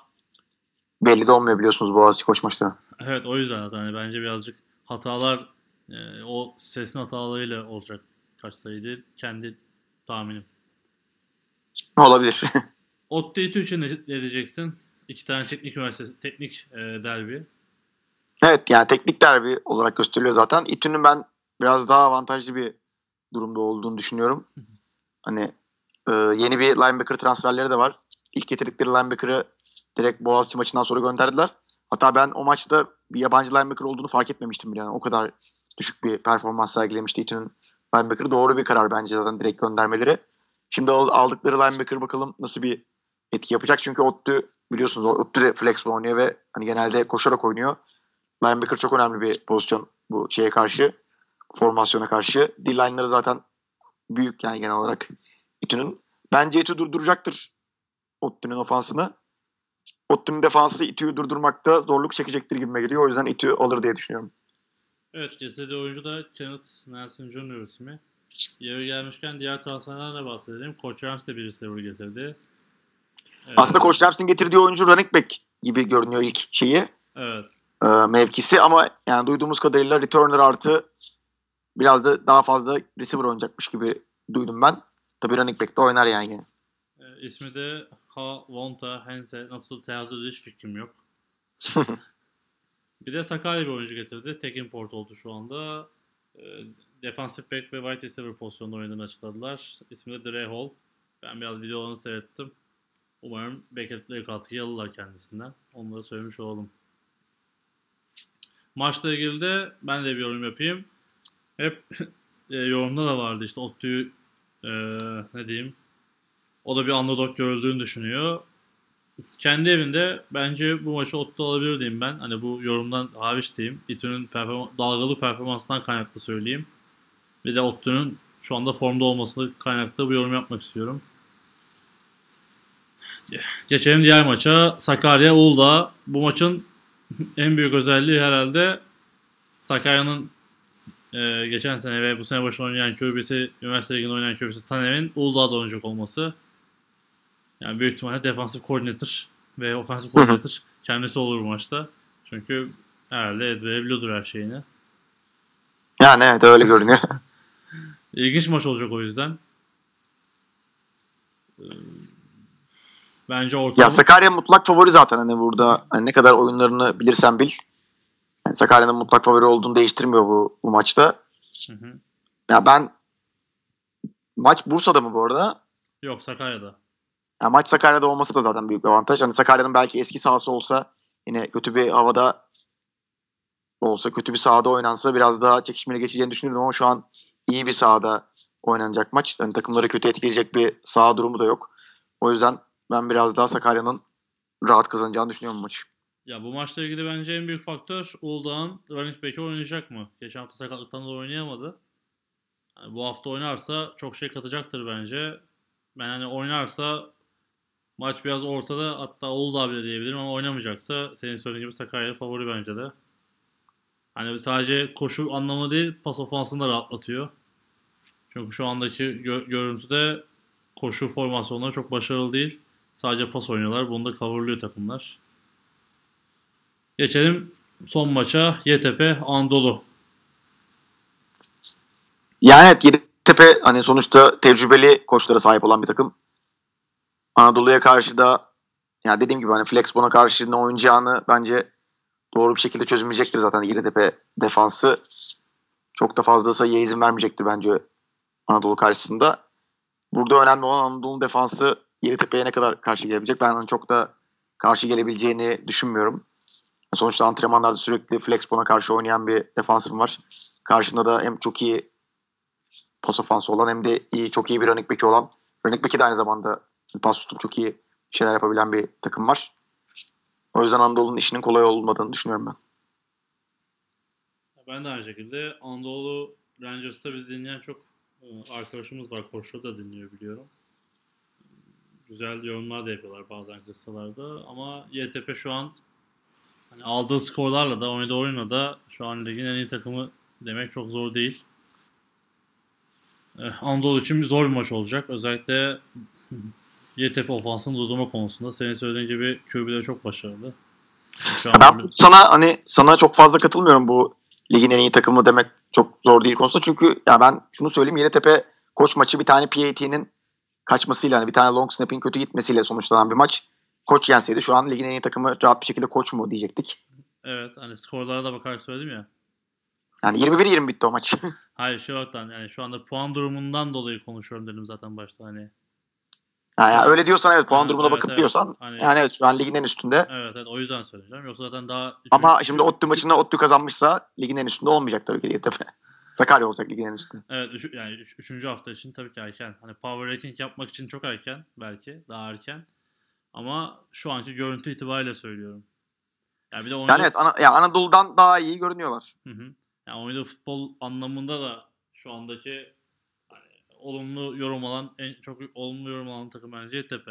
belli de olmuyor biliyorsunuz Boğaziçi koç maçları. Evet o yüzden zaten hani bence birazcık hatalar e, o sesin hatalarıyla olacak kaç sayı değil. Kendi tahminim. Olabilir? <laughs> ODTÜ için ne, ne diyeceksin? İki tane teknik üniversitesi, teknik e, derbi. evet yani teknik derbi olarak gösteriliyor zaten. İTÜ'nün ben biraz daha avantajlı bir durumda olduğunu düşünüyorum. Hani e, yeni bir linebacker transferleri de var. İlk getirdikleri linebacker'ı direkt Boğaziçi maçından sonra gönderdiler. Hatta ben o maçta bir yabancı linebacker olduğunu fark etmemiştim bile. Yani o kadar düşük bir performans sergilemişti İTÜ'nün linebacker'ı. Doğru bir karar bence zaten direkt göndermeleri. Şimdi aldıkları linebacker bakalım nasıl bir etki yapacak. Çünkü ODTÜ biliyorsunuz ODTÜ de flex oynuyor ve hani genelde koşarak oynuyor. Linebacker çok önemli bir pozisyon bu şeye karşı. Formasyona karşı. D-line'ları zaten büyük yani genel olarak İTÜ'nün. Bence İTÜ durduracaktır ODTÜ'nün ofansını. ODTÜ'nün defansı İTÜ'yü durdurmakta zorluk çekecektir gibime geliyor. O yüzden İTÜ alır diye düşünüyorum. Evet getirdiği oyuncu da Kenneth Nelson Jr. ismi. Yeri gelmişken diğer transferlerden de bahsedelim. Koç Rams de bir receiver getirdi. Evet. Aslında Koç Rams'in getirdiği oyuncu running back gibi görünüyor ilk şeyi. Evet. E, mevkisi ama yani duyduğumuz kadarıyla returner artı biraz da daha fazla receiver oynayacakmış gibi duydum ben. Tabii running back de oynar yani. E, ismi de Ha Wonta Hense nasıl edilir hiç fikrim yok. <laughs> bir de Sakarya bir oyuncu getirdi. Tek import oldu şu anda. E, defensive back ve wide receiver pozisyonunda oynadığını açıkladılar. İsmi de Dre Hall. Ben biraz videolarını seyrettim. Umarım beklentileri katkıyı alırlar kendisinden. Onları söylemiş olalım. Maçla ilgili de ben de bir yorum yapayım. Hep <laughs> e, yorumda da vardı işte Ottu'yu e, ne diyeyim o da bir underdog görüldüğünü düşünüyor. Kendi evinde bence bu maçı Ottu alabilir diyeyim ben. Hani bu yorumdan hariç diyeyim. İTÜ'nün perform- dalgalı performansından kaynaklı söyleyeyim. Bir de Ottu'nun şu anda formda olması kaynaklı bu yorum yapmak istiyorum. Geçelim diğer maça. Sakarya Uludağ. Bu maçın <laughs> en büyük özelliği herhalde Sakarya'nın e, geçen sene ve bu sene başında oynayan QB'si, üniversite liginde oynayan QB'si Taner'in Uludağ'da oynayacak olması. Yani büyük ihtimalle defansif koordinatör ve ofansif koordinatör kendisi olur bu maçta. Çünkü herhalde ezbere biliyordur her şeyini. Yani evet öyle görünüyor. <laughs> İlginç maç olacak o yüzden. Ee, Bence orta... Ya Sakarya mutlak favori zaten hani burada hani ne kadar oyunlarını bilirsen bil. Yani Sakarya'nın mutlak favori olduğunu değiştirmiyor bu, bu maçta. Hı hı. Ya ben maç Bursa'da mı bu arada? Yok Sakarya'da. Ya maç Sakarya'da olması da zaten büyük bir avantaj. Hani Sakarya'nın belki eski sahası olsa yine kötü bir havada olsa kötü bir sahada oynansa biraz daha çekişmeli geçeceğini düşünürdüm ama şu an iyi bir sahada oynanacak maç. Yani takımları kötü etkileyecek bir saha durumu da yok. O yüzden ben biraz daha Sakarya'nın rahat kazanacağını düşünüyorum maçı. Ya bu maçla ilgili bence en büyük faktör Uludağ'ın running back'i oynayacak mı? Geçen hafta sakatlıktan da oynayamadı. Yani bu hafta oynarsa çok şey katacaktır bence. Ben hani oynarsa maç biraz ortada hatta Uludağ bile diyebilirim ama oynamayacaksa senin söylediğin gibi Sakarya favori bence de. Hani sadece koşu anlamı değil pas ofansını da rahatlatıyor. Çünkü şu andaki gö- görüntüde koşu formasyonları çok başarılı değil. Sadece pas oynuyorlar. Bunu da coverlıyor takımlar. Geçelim son maça. YTP Anadolu. Yani evet Yeditepe hani sonuçta tecrübeli koçlara sahip olan bir takım. Anadolu'ya karşı da yani dediğim gibi hani Flexbon'a karşı ne oynayacağını bence doğru bir şekilde çözümleyecektir zaten Yeditepe defansı. Çok da fazla sayıya izin vermeyecektir bence Anadolu karşısında. Burada önemli olan Anadolu'nun defansı Yeditepe'ye ne kadar karşı gelebilecek. Ben çok da karşı gelebileceğini düşünmüyorum. Sonuçta antrenmanlarda sürekli Flexbon'a karşı oynayan bir defansım var. Karşında da hem çok iyi pos ofansı olan hem de iyi, çok iyi bir running back'i olan running back'i de aynı zamanda Pas tutup çok iyi şeyler yapabilen bir takım var. O yüzden Anadolu'nun işinin kolay olmadığını düşünüyorum ben. Ben de aynı şekilde Anadolu Rangers'ta biz dinleyen çok e, arkadaşımız var. Koçlu da dinliyor biliyorum. Güzel yorumlar da yapıyorlar bazen kıssalarda. Ama YTP şu an hani aldığı skorlarla da oynadığı oyunla da şu an ligin en iyi takımı demek çok zor değil. Eh, Anadolu için bir zor bir maç olacak. Özellikle YTP ofansını durdurma konusunda. Senin söylediğin gibi QB'leri çok başarılı. Şu an Ben sana hani sana çok fazla katılmıyorum bu ligin en iyi takımı demek çok zor değil konusunda. Çünkü ya ben şunu söyleyeyim Yeditepe koç maçı bir tane PAT'nin kaçmasıyla hani bir tane long snap'in kötü gitmesiyle sonuçlanan bir maç. Koç yenseydi şu an ligin en iyi takımı rahat bir şekilde koç mu diyecektik. Evet hani skorlara da bakarak söyledim ya. Yani 21-20 bitti o maç. <laughs> Hayır şey olaraktan yani şu anda puan durumundan dolayı konuşuyorum dedim zaten başta hani. Yani, yani öyle diyorsan evet puan Evet, durumuna evet, bakıp evet. diyorsan Hani- yani evet şu an ligin en üstünde. Evet evet o yüzden söyleyeceğim. Yoksa zaten daha... Ama üçüncü- şimdi ODTÜ maçında ODTÜ kazanmışsa ligin en üstünde olmayacak tabii ki Yeditepe. <laughs> Sakarya olacak ligin en üstünde. Evet üç, yani üç, üçüncü hafta için tabii ki erken. Hani power ranking yapmak için çok erken belki. Daha erken. Ama şu anki görüntü itibariyle söylüyorum. Yani bir de oynadığı, Yani evet Ana- ya Anadolu'dan daha iyi görünüyorlar. Hı hı. Yani oynadığı futbol anlamında da şu andaki olumlu yorum alan en çok olumlu yorum alan takım bence YTP.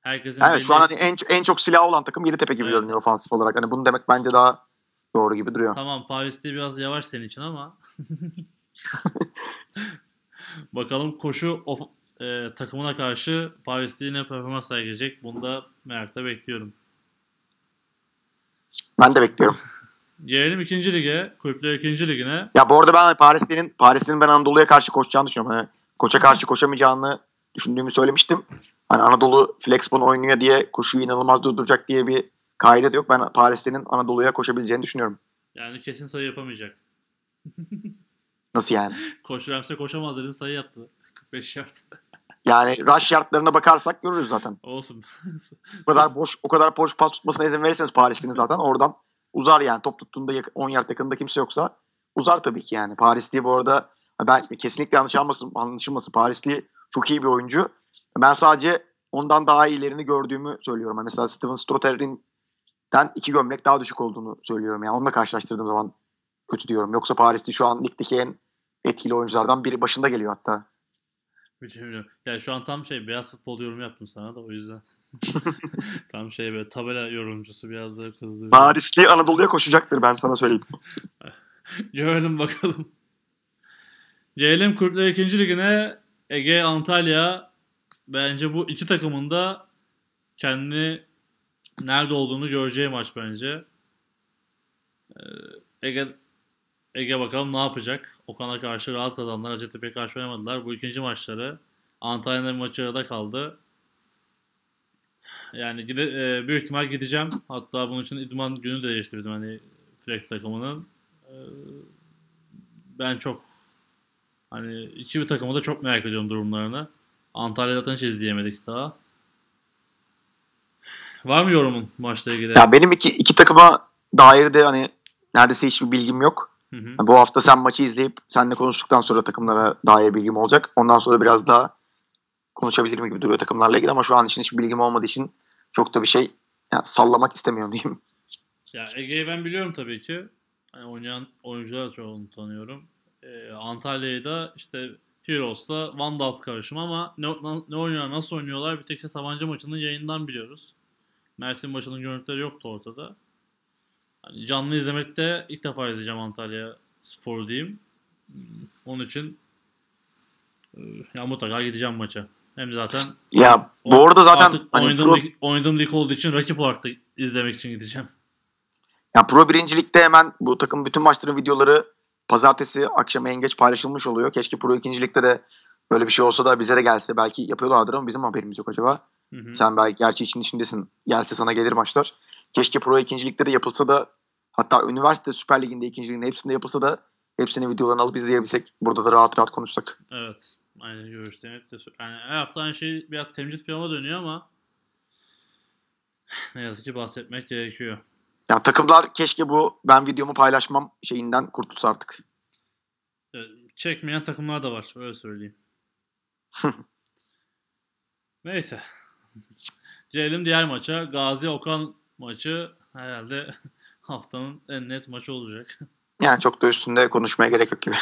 Herkesin Evet şu an hani en, en çok silah olan takım Yeditepe gibi Evet. görünüyor ofansif olarak. Hani bunu demek bence daha doğru gibi duruyor. Tamam Paris'te biraz yavaş senin için ama <laughs> bakalım koşu of, e, takımına karşı Paris'te yine performans sergileyecek. Bunu da merakla bekliyorum. Ben de bekliyorum. <laughs> Gelelim ikinci lige. Kulüpler ikinci ligine. Ya bu arada ben Paris'in Paris'in ben Anadolu'ya karşı koşacağını düşünüyorum. Hani koça karşı koşamayacağını düşündüğümü söylemiştim. Hani Anadolu flexbone oynuyor diye koşuyu inanılmaz durduracak diye bir kaide de yok. Ben Paris'in Anadolu'ya koşabileceğini düşünüyorum. Yani kesin sayı yapamayacak. <laughs> Nasıl yani? Koç Ramsey koşamaz dedin sayı yaptı. <laughs> 45 yard. Yani rush yardlarına bakarsak görürüz zaten. Olsun. O kadar boş o kadar boş pas tutmasına izin verirseniz Paris'in zaten oradan uzar yani. Top tuttuğunda yak- 10 yard yakında kimse yoksa uzar tabii ki yani. Parisli bu arada ben kesinlikle yanlış anlaşılmasın, anlaşılmasın. Parisli çok iyi bir oyuncu. Ben sadece ondan daha iyilerini gördüğümü söylüyorum. Yani Mesela Steven Strotter'den iki gömlek daha düşük olduğunu söylüyorum. Yani onunla karşılaştırdığım zaman kötü diyorum. Yoksa Parisli şu an ligdeki en etkili oyunculardan biri başında geliyor hatta. Bilmiyorum. Yani şu an tam şey beyaz futbol yorum yaptım sana da o yüzden. Tam şey böyle tabela yorumcusu biraz daha kızdı. Parisli Anadolu'ya koşacaktır ben sana söyleyeyim. <laughs> Görelim bakalım. Gelelim Kulüpler 2. Ligine Ege Antalya bence bu iki takımın da kendini nerede olduğunu göreceği maç bence. Ee, Ege Ege bakalım ne yapacak? Okan'a karşı rahat kazandılar. Hacettepe'ye karşı oynamadılar. Bu ikinci maçları. Antalya'nın maçı arada kaldı. Yani gide, e, büyük ihtimal gideceğim. Hatta bunun için idman günü de değiştirdim hani Fleck takımının. Ee, ben çok hani iki bir takımı da çok merak ediyorum durumlarını. Antalya zaten hiç izleyemedik daha. Var mı yorumun maçla ilgili? Ya benim iki, iki takıma dair de hani neredeyse hiçbir bilgim yok. Hı hı. Bu hafta sen maçı izleyip seninle konuştuktan sonra takımlara dair bilgim olacak. Ondan sonra biraz daha konuşabilirim gibi duruyor takımlarla ilgili ama şu an için hiçbir bilgim olmadığı için çok da bir şey yani sallamak istemiyorum diyeyim. Ya Ege'yi ben biliyorum tabii ki. Hani oynayan oyuncular çoğunu tanıyorum. Ee, Antalya'yı da işte Heroes'la Vandals karışımı ama ne, ne oynuyorlar, nasıl oynuyorlar bir tek Sabancı maçının yayından biliyoruz. Mersin maçının görüntüleri yoktu ortada. Hani canlı izlemekte ilk defa izleyeceğim Antalya spor diyeyim. Hmm, Onun için e, ya mutlaka gideceğim maça. Hem zaten Ya o- bu arada zaten artık hani oynadığım, pro, lig, oynadığım lig olduğu için rakip olarak da izlemek için gideceğim. ya pro birincilikte hemen bu takım bütün maçların videoları pazartesi akşam en geç paylaşılmış oluyor. Keşke pro ikincilikte de böyle bir şey olsa da bize de gelse. Belki yapıyorlardır ama bizim haberimiz yok acaba. Hı hı. Sen belki gerçi için içindesin. Gelse sana gelir maçlar. Keşke Pro ikincilikte de yapılsa da hatta üniversite Süper Ligi'nde ikinciliğinde hepsinde yapılsa da hepsinin videolarını alıp izleyebilsek. Burada da rahat rahat konuşsak. Evet. Aynı görüşteyim. Hep de yani her hafta aynı şey biraz temcit piyama dönüyor ama <sighs> ne yazık ki bahsetmek gerekiyor. Yani takımlar keşke bu ben videomu paylaşmam şeyinden kurtulsa artık. Çekmeyen takımlar da var. Öyle söyleyeyim. <laughs> Neyse. Gelelim diğer maça. Gazi Okan maçı herhalde <laughs> haftanın en net maçı olacak. Yani çok da üstünde konuşmaya gerek yok gibi.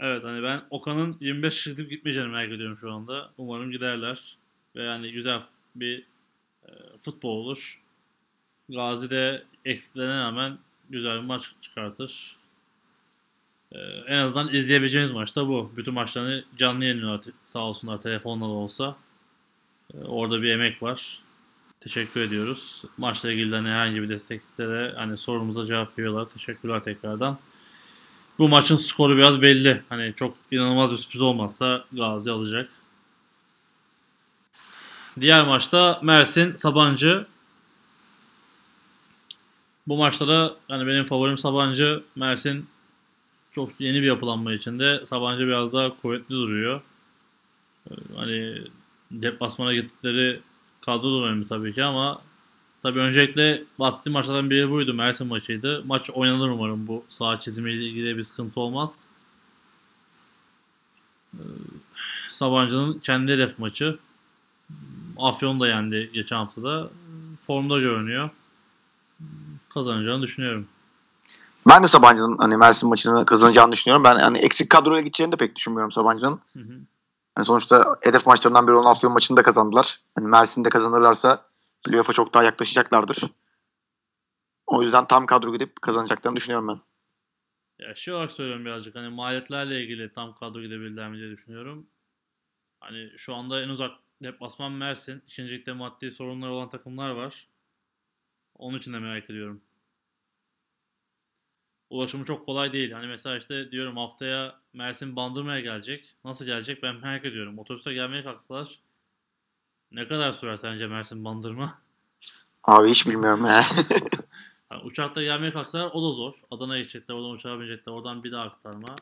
Evet hani ben Okan'ın 25 gidip gitmeyeceğini merak ediyorum şu anda. Umarım giderler. Ve yani güzel bir e, futbol olur. Gazi de eksiklerine rağmen güzel bir maç çıkartır. E, en azından izleyebileceğimiz maç da bu. Bütün maçlarını canlı yayınlıyorlar sağ olsunlar telefonla da olsa. E, orada bir emek var. Teşekkür ediyoruz. Maçla ilgili de hani herhangi bir desteklere hani sorumuza cevap veriyorlar. Teşekkürler tekrardan. Bu maçın skoru biraz belli. Hani çok inanılmaz bir sürpriz olmazsa Gazi alacak. Diğer maçta Mersin Sabancı. Bu maçta da hani benim favorim Sabancı. Mersin çok yeni bir yapılanma içinde. Sabancı biraz daha kuvvetli duruyor. Ee, Hani deplasmana gittikleri kadro da önemli tabii ki ama tabii öncelikle bahsettiğim maçlardan biri buydu. Mersin maçıydı. Maç oynanır umarım bu saha çizimiyle ilgili bir sıkıntı olmaz. Ee, Sabancı'nın kendi hedef maçı. Afyon da yendi geçen haftada. Formda görünüyor. Kazanacağını düşünüyorum. Ben de Sabancı'nın hani Mersin maçını kazanacağını düşünüyorum. Ben hani eksik kadroya gideceğini de pek düşünmüyorum Sabancı'nın. Hı hı. Yani sonuçta hedef maçlarından biri olan Afyon maçını da kazandılar. Hani Mersin'de kazanırlarsa playoff'a çok daha yaklaşacaklardır. O yüzden tam kadro gidip kazanacaklarını düşünüyorum ben. Ya şey olarak söylüyorum birazcık hani maliyetlerle ilgili tam kadro gidebilirler mi diye düşünüyorum. Hani şu anda en uzak deplasman Mersin. İkinci ligde maddi sorunları olan takımlar var. Onun için de merak ediyorum. Ulaşımı çok kolay değil. Hani mesela işte diyorum haftaya Mersin Bandırma'ya gelecek. Nasıl gelecek ben merak ediyorum. Otobüse gelmeye kalksalar ne kadar sürer sence Mersin Bandırma? Abi hiç bilmiyorum ya. <laughs> Yani uçakta gelmeye kalksalar o da zor. Adana'ya gidecekler, oradan uçağa binecekler, oradan bir daha aktarma.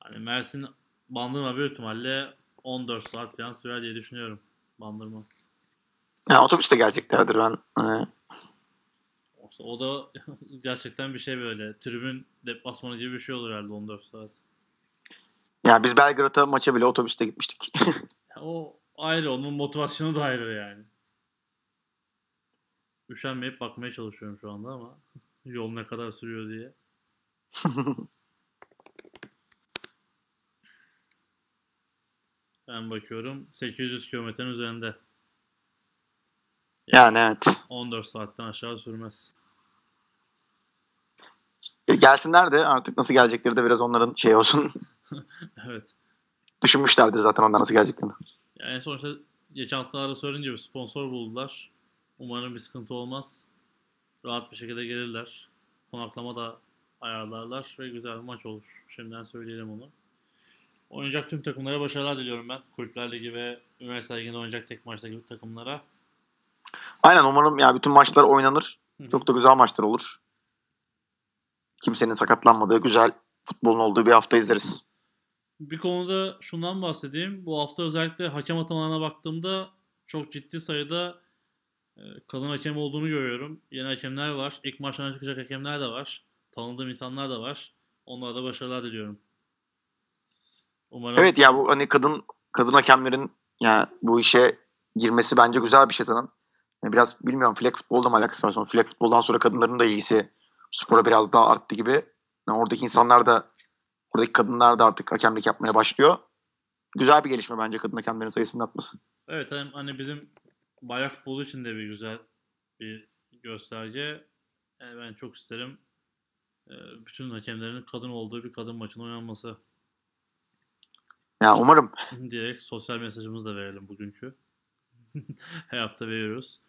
Hani Mersin Bandırma büyük ihtimalle 14 saat falan sürer diye düşünüyorum. Bandırma. yani otobüste geleceklerdir ben. Hani İşte o da <laughs> gerçekten bir şey böyle. Tribün deplasmanı gibi bir şey olur herhalde 14 saat. yani biz Belgrad'a maça bile otobüste gitmiştik. <laughs> Ya o ayrı, onun motivasyonu da ayrı yani. Üşenmeyip bakmaya çalışıyorum şu anda ama <laughs> yol ne kadar sürüyor diye. <laughs> Ben bakıyorum 800 kilometrenin üzerinde. yani evet. 14 saatten aşağı sürmez. E, Gelsinler de artık nasıl gelecekleri de biraz onların şey olsun. <laughs> evet. Düşünmüşlerdir zaten onlar nasıl geleceklerini. Yani en sonuçta geçen haftalarda söylediğim gibi sponsor buldular. Umarım bir sıkıntı olmaz. Rahat bir şekilde gelirler. Konaklama da ayarlarlar ve güzel bir maç olur. Şimdiden söyleyelim onu. Oynayacak tüm takımlara başarılar diliyorum ben. Kulüpler Ligi ve Üniversite Ligi'nde oynayacak tek maçtaki takımlara. Aynen umarım ya bütün maçlar oynanır. Hı hı. Çok da güzel maçlar olur. Kimsenin sakatlanmadığı, güzel futbolun olduğu bir hafta izleriz. Bir konuda şundan bahsedeyim. Bu hafta özellikle hakem atamalarına baktığımda çok ciddi sayıda e, kadın hakem olduğunu görüyorum. Yeni hakemler var. İlk maçtan çıkacak hakemler de var. Tanıdığım insanlar da var. Onlara da başarılar diliyorum. Umarım Evet ya bu hani kadın kadın hakemlerin ya bu işe girmesi bence güzel bir şey zaten. Yani biraz bilmiyorum flag futbolda mı alakası var sonra flag futboldan sonra kadınların da ilgisi spora biraz daha arttı gibi. Yani oradaki insanlar da oradaki kadınlar da artık hakemlik yapmaya başlıyor. Güzel bir gelişme bence kadın hakemlerin sayısının artması. Evet hani bizim bayrak futbolu için de bir güzel bir gösterge. Yani ben çok isterim e, bütün hakemlerin kadın olduğu bir kadın maçın oynanması Yani umarım <laughs> diyerek sosyal mesajımızı da verelim bugünkü. <laughs> Her hafta veriyoruz.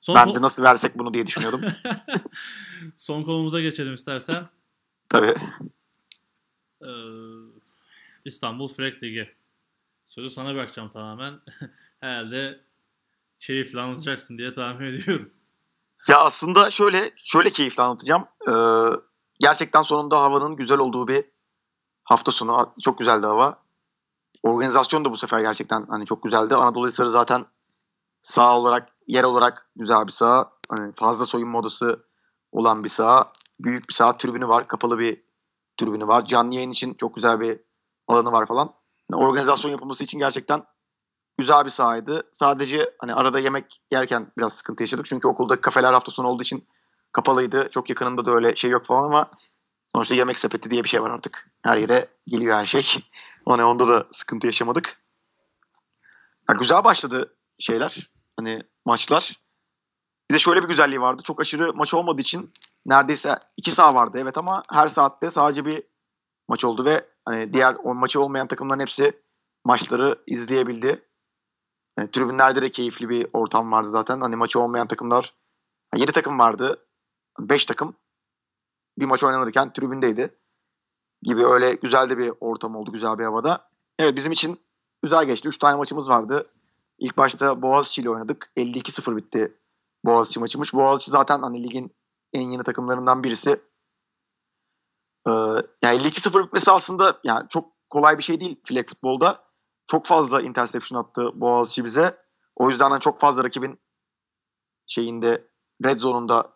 Son, ben de nasıl versek bunu diye düşünüyordum. <laughs> Son konumuza geçelim istersen. Tabii. Ee, İstanbul Frek Ligi. Sözü sana bırakacağım tamamen. <laughs> Herhalde keyifle anlatacaksın diye tahmin ediyorum. Ya aslında şöyle şöyle keyifle anlatacağım. Ee, gerçekten sonunda havanın güzel olduğu bir hafta sonu. Çok güzeldi hava. Organizasyon da bu sefer gerçekten hani çok güzeldi. Anadolu Hisarı zaten saha olarak, yer olarak güzel bir saha. Hani fazla soyunma odası olan bir saha. Büyük bir saha. Tribünü var. Kapalı bir tribünü var. Canlı yayın için çok güzel bir alanı var falan. Yani organizasyon yapılması için gerçekten güzel bir sahaydı. Sadece hani arada yemek yerken biraz sıkıntı yaşadık. Çünkü okulda kafeler hafta sonu olduğu için kapalıydı. Çok yakınında da öyle şey yok falan ama sonuçta yemek sepeti diye bir şey var artık. Her yere geliyor her şey. <laughs> Hani onda da sıkıntı yaşamadık. Ya güzel başladı şeyler. Hani maçlar. Bir de şöyle bir güzelliği vardı. Çok aşırı maç olmadığı için neredeyse iki saha vardı evet ama her saatte sadece bir maç oldu ve hani diğer o maçı olmayan takımların hepsi maçları izleyebildi. Yani tribünlerde de keyifli bir ortam vardı zaten. Hani maçı olmayan takımlar 7 takım vardı. 5 takım bir maç oynanırken tribündeydi. Gibi öyle güzel de bir ortam oldu. Güzel bir havada. Evet bizim için güzel geçti. 3 tane maçımız vardı. İlk başta Boğaziçi ile oynadık. 52-0 bitti Boğaziçi maçımış. Boğaziçi zaten hani ligin en yeni takımlarından birisi. Ee, yani 52-0 bitmesi aslında yani çok kolay bir şey değil flag futbolda. Çok fazla interception attı Boğaziçi bize. O yüzden de çok fazla rakibin şeyinde red zone'unda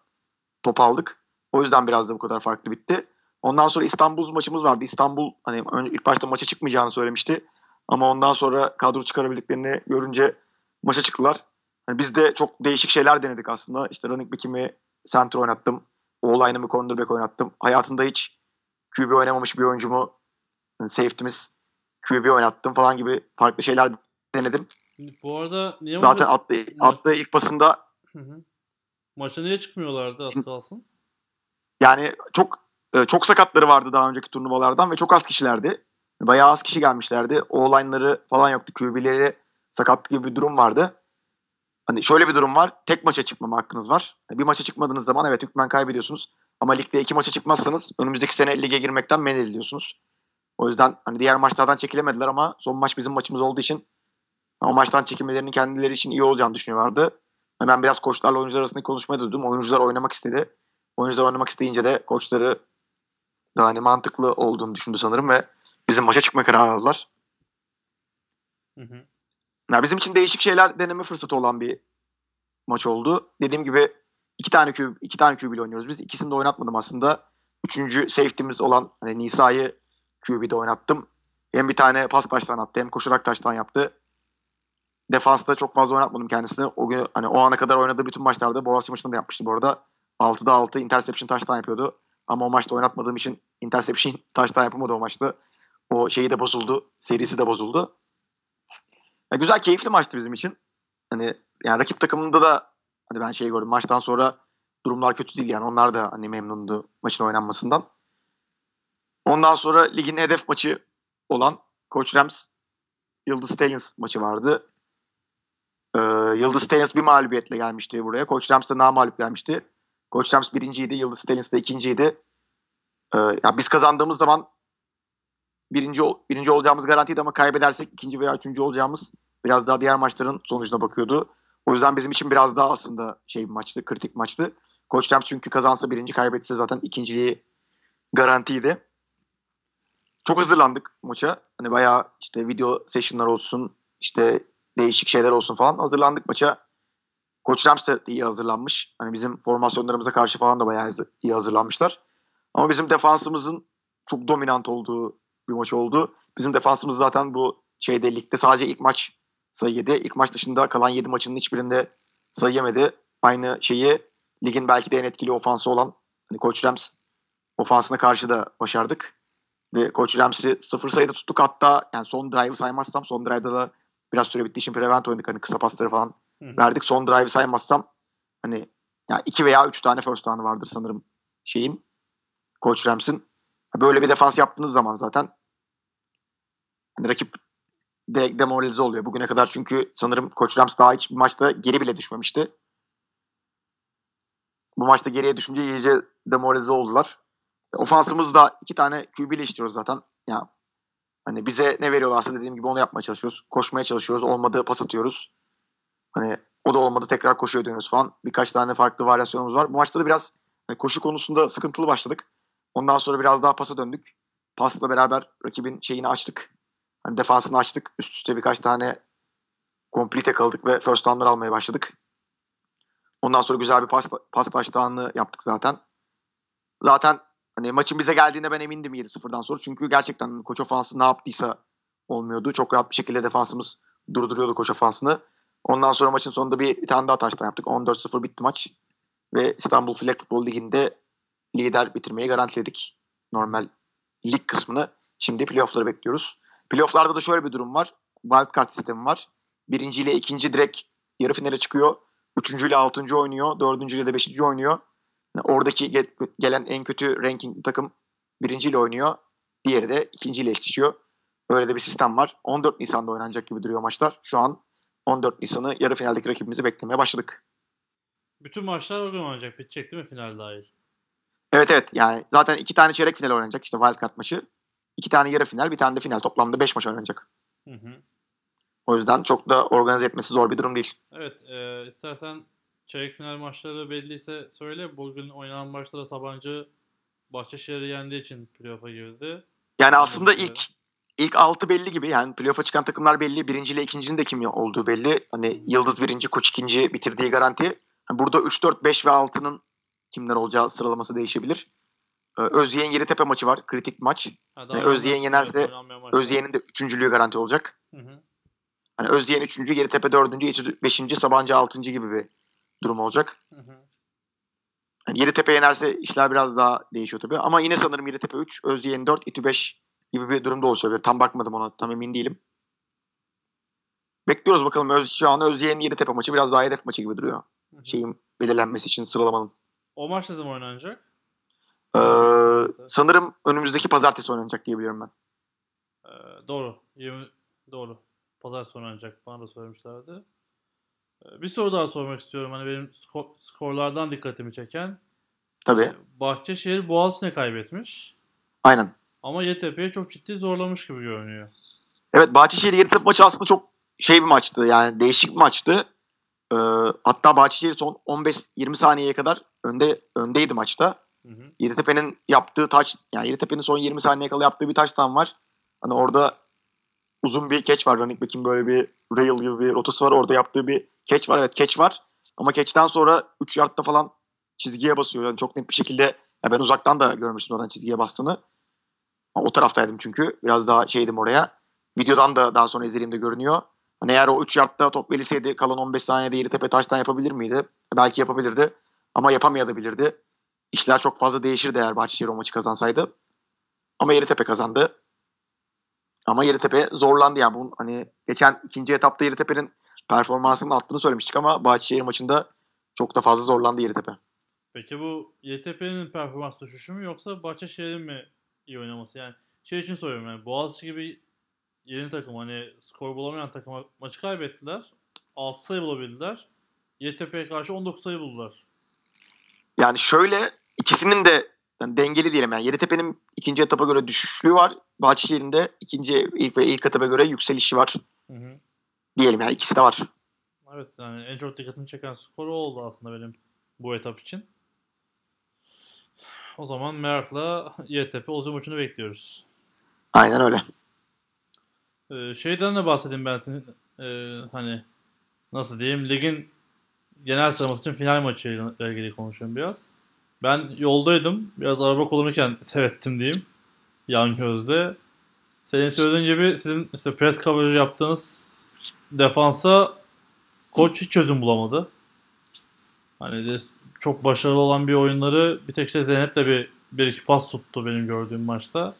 top aldık. O yüzden biraz da bu kadar farklı bitti. Ondan sonra İstanbul maçımız vardı. İstanbul hani ilk başta maça çıkmayacağını söylemişti. Ama ondan sonra kadro çıkarabildiklerini görünce maça çıktılar. Yani biz de çok değişik şeyler denedik aslında. İşte running back'imi center oynattım. O-line'ımı cornerback oynattım. Hayatında hiç QB oynamamış bir oyuncumu yani safety'miz QB oynattım falan gibi farklı şeyler denedim. Bu arada niye Zaten attığı, attığı ilk pasında Hı hı. Maça niye çıkmıyorlardı az kalsın? yani çok e, çok sakatları vardı daha önceki turnuvalardan ve çok az kişilerdi. Bayağı az kişi gelmişlerdi. O-line'ları falan yoktu. QB'leri sakatlık gibi bir durum vardı. Hani şöyle bir durum var. Tek maça çıkmama hakkınız var. Bir maça çıkmadığınız zaman evet hükmen kaybediyorsunuz. Ama ligde iki maça çıkmazsanız önümüzdeki sene lige girmekten men ediliyorsunuz. O yüzden hani diğer maçlardan çekilemediler ama son maç bizim maçımız olduğu için o maçtan çekilmelerinin kendileri için iyi olacağını düşünüyorlardı. Ben biraz koçlarla oyuncular arasında konuşmaya duydum. Oyuncular oynamak istedi. Oyuncular oynamak isteyince de koçları da hani mantıklı olduğunu düşündü sanırım ve bizim maça çıkma kararı aldılar. Hı hı. Yani bizim için değişik şeyler deneme fırsatı olan bir maç oldu. Dediğim gibi iki tane QB, iki tane ile oynuyoruz biz. İkisini de oynatmadım aslında. Üçüncü safety'miz olan hani Nisa'yı QB'de oynattım. Hem bir tane pas taştan attı hem koşarak taştan yaptı. Defansta çok fazla oynatmadım kendisini. O gün hani o ana kadar oynadığı bütün maçlarda Boğaziçi maçında da yapmıştı bu arada. 6'da 6 interception taştan yapıyordu. Ama o maçta oynatmadığım için interception <laughs> taştan yapamadı o maçta. O şeyi de bozuldu. Serisi de bozuldu. Ya güzel keyifli maçtı bizim için. Hani yani rakip takımında da hani ben şey gördüm maçtan sonra durumlar kötü değil yani onlar da hani memnundu maçın oynanmasından. Ondan sonra ligin hedef maçı olan Koç Rams Yıldız Stallions maçı vardı. Ee, Yıldız Stallions bir mağlubiyetle gelmişti buraya. Koç Rams de namalip gelmişti. Koç Rams birinciydi. Yıldız Stallions de ikinciydi. Ee, yani biz kazandığımız zaman birinci birinci olacağımız garantiydi ama kaybedersek ikinci veya üçüncü olacağımız biraz daha diğer maçların sonucuna bakıyordu. O yüzden bizim için biraz daha aslında şey maçtı, kritik maçtı. Koç Rams çünkü kazansa birinci, kaybetse zaten ikinciliği garantiydi. Çok hazırlandık maça. Hani bayağı işte video session'lar olsun, işte değişik şeyler olsun falan hazırlandık maça. Koç Rams de iyi hazırlanmış. Hani bizim formasyonlarımıza karşı falan da bayağı iyi hazırlanmışlar. Ama bizim defansımızın çok dominant olduğu bir maç oldu. Bizim defansımız zaten bu şeyde ligde sadece ilk maç sayı yedi. İlk maç dışında kalan 7 maçının hiçbirinde sayı yemedi. Aynı şeyi ligin belki de en etkili ofansı olan hani Koç Rams ofansına karşı da başardık. Ve Koç Rams'i sıfır sayıda tuttuk. Hatta yani son drive'ı saymazsam son drive'da da biraz süre bittiği için prevent oynadık. Hani kısa pasları falan Hı-hı. verdik. Son drive'ı saymazsam hani yani iki veya üç tane first down'ı vardır sanırım şeyin Koç Rams'in. Böyle bir defans yaptığınız zaman zaten hani rakip de demoralize oluyor bugüne kadar çünkü sanırım Koç Rams daha hiç bir maçta geri bile düşmemişti. Bu maçta geriye düşünce iyice demoralize oldular. Ofansımızda iki tane QB ile zaten. Ya hani bize ne veriyorlarsa dediğim gibi onu yapmaya çalışıyoruz. Koşmaya çalışıyoruz. Olmadı pas atıyoruz. Hani o da olmadı tekrar koşuya dönüyoruz falan. Birkaç tane farklı varyasyonumuz var. Bu maçta da biraz hani koşu konusunda sıkıntılı başladık. Ondan sonra biraz daha pasa döndük. Pasla beraber rakibin şeyini açtık. Hani defansını açtık. Üst üste birkaç tane komplite kaldık ve first down'lar almaya başladık. Ondan sonra güzel bir pas, pas taştanlığı yaptık zaten. Zaten hani maçın bize geldiğinde ben emindim 7-0'dan sonra. Çünkü gerçekten koç ofansı ne yaptıysa olmuyordu. Çok rahat bir şekilde defansımız Durduruyordu koşu ofansını. Ondan sonra maçın sonunda bir, bir tane daha taştan yaptık. 14-0 bitti maç. Ve İstanbul Flag Futbol Ligi'nde lider bitirmeyi garantiledik. Normal lig kısmını. Şimdi playoff'ları bekliyoruz. Playoff'larda da şöyle bir durum var. Wildcard sistemi var. Birinci ile ikinci direkt yarı finale çıkıyor. Üçüncü ile altıncı oynuyor. Dördüncü ile de beşinci oynuyor. Yani oradaki ge- gelen en kötü ranking takım birinci ile oynuyor. Diğeri de ikinci ile eşleşiyor. Böyle de bir sistem var. 14 Nisan'da oynanacak gibi duruyor maçlar. Şu an 14 Nisan'ı yarı finaldeki rakibimizi beklemeye başladık. Bütün maçlar o gün oynanacak. Bitecek değil mi final dahil? Evet evet yani zaten iki tane çeyrek final oynanacak işte wildcard maçı. İki tane yarı final bir tane de final. Toplamda 5 maç oynanacak. Hı hı. O yüzden çok da organize etmesi zor bir durum değil. Evet, e, istersen çeyrek final maçları belliyse söyle. Bugün oynanan maçlara Sabancı Bahçeşehir'i yendiği için playoff'a girdi. Yani aslında ilk ilk 6 belli gibi. Yani playoff'a çıkan takımlar belli. Birinci ile ikincinin de kim olduğu belli. Hani Yıldız birinci, Koç ikinci bitirdiği garanti. Hani burada 3, 4, 5 ve 6'nın kimler olacağı sıralaması değişebilir. Ee, Özyeğin Yeditepe maçı var. Kritik maç. Ha, Yani Özyeğin yenerse. Özyeğin'in de üçüncülüğü garanti olacak. Hı hı. Hani Özyeğin üçüncü, Yeditepe dördüncü, İTÜ beşinci, Sabancı altıncı gibi bir durum olacak. Hı hı. Yani Yeditepe yenerse işler biraz daha değişiyor tabii. Ama yine sanırım Yeditepe 3, Özyeğin 4, İTÜ 5 gibi bir durumda oluşabilir. Tam bakmadım ona. Tam emin değilim. Bekliyoruz bakalım. Öz, şu an Özyeğin Yeditepe maçı biraz daha hedef maçı gibi duruyor. Hı hı. Şeyin belirlenmesi için sıralamanın. O maç ne zaman oynanacak? Ee, Pazartesi. sanırım önümüzdeki pazartesi oynanacak diye biliyorum ben. Ee, doğru. 20, doğru. Pazar oynanacak. Bana da söylemişlerdi. Ee, bir soru daha sormak istiyorum. Hani benim skor- skorlardan dikkatimi çeken. Tabii. Bahçeşehir Boğaziçi'ne kaybetmiş. Aynen. Ama YTP'yi çok ciddi zorlamış gibi görünüyor. Evet Bahçeşehir Yeditepe maçı aslında çok şey bir maçtı. Yani değişik bir maçtı. Ee, hatta Bahçeşehir son 15-20 saniyeye kadar önde öndeydi maçta. Yeditepe'nin yaptığı taç yani Yeditepe'nin son 20 saniye kala yaptığı bir taçtan var. Hani orada uzun bir catch var. Running back'in böyle bir rail gibi bir rotası var. Orada yaptığı bir catch var. Evet catch var. Ama catch'ten sonra 3 yardta falan çizgiye basıyor. Yani çok net bir şekilde ya ben uzaktan da görmüştüm zaten çizgiye bastığını. O taraftaydım çünkü. Biraz daha şeydim oraya. Videodan da daha sonra izlediğimde görünüyor. Hani eğer o 3 yardta top verilseydi kalan 15 saniyede Yeditepe taştan yapabilir miydi? Belki yapabilirdi. Ama yapamayabilirdi. İşler çok fazla değişirdi eğer Bahçeşehir o maçı kazansaydı. Ama Yeditepe kazandı. Ama Yeditepe zorlandı yani. Bunun, hani geçen ikinci etapta Yeditepe'nin performansının arttığını söylemiştik ama Bahçeşehir maçında çok da fazla zorlandı Yeditepe. Peki bu YTP'nin performans düşüşü mü yoksa Bahçeşehir'in mi iyi oynaması? Yani şey için soruyorum yani Boğaziçi gibi yeni takım hani skor bulamayan takıma maçı kaybettiler. 6 sayı bulabildiler. YTP'ye karşı 19 sayı buldular. Yani şöyle ikisinin de yani dengeli diyelim. Yani Yeditepe'nin ikinci etapa göre düşüşlüğü var. Bahçeşehir'in de ikinci ilk ve ilk etapa göre yükselişi var. Hı hı. Diyelim yani ikisi de var. Evet yani en çok dikkatimi çeken skor oldu aslında benim bu etap için. O zaman merakla YTP uzun maçını bekliyoruz. Aynen öyle. Ee, şeyden de bahsedeyim ben senin ee, hani nasıl diyeyim ligin genel sıralaması için final maçıyla ilgili konuşuyorum biraz. Ben yoldaydım. Biraz araba kullanırken seyrettim diyeyim. Yan gözde. Senin söylediğin gibi sizin işte press coverage yaptığınız defansa koç hiç çözüm bulamadı. Hani de çok başarılı olan bir oyunları bir tek şey Zeynep de bir, bir iki pas tuttu benim gördüğüm maçta.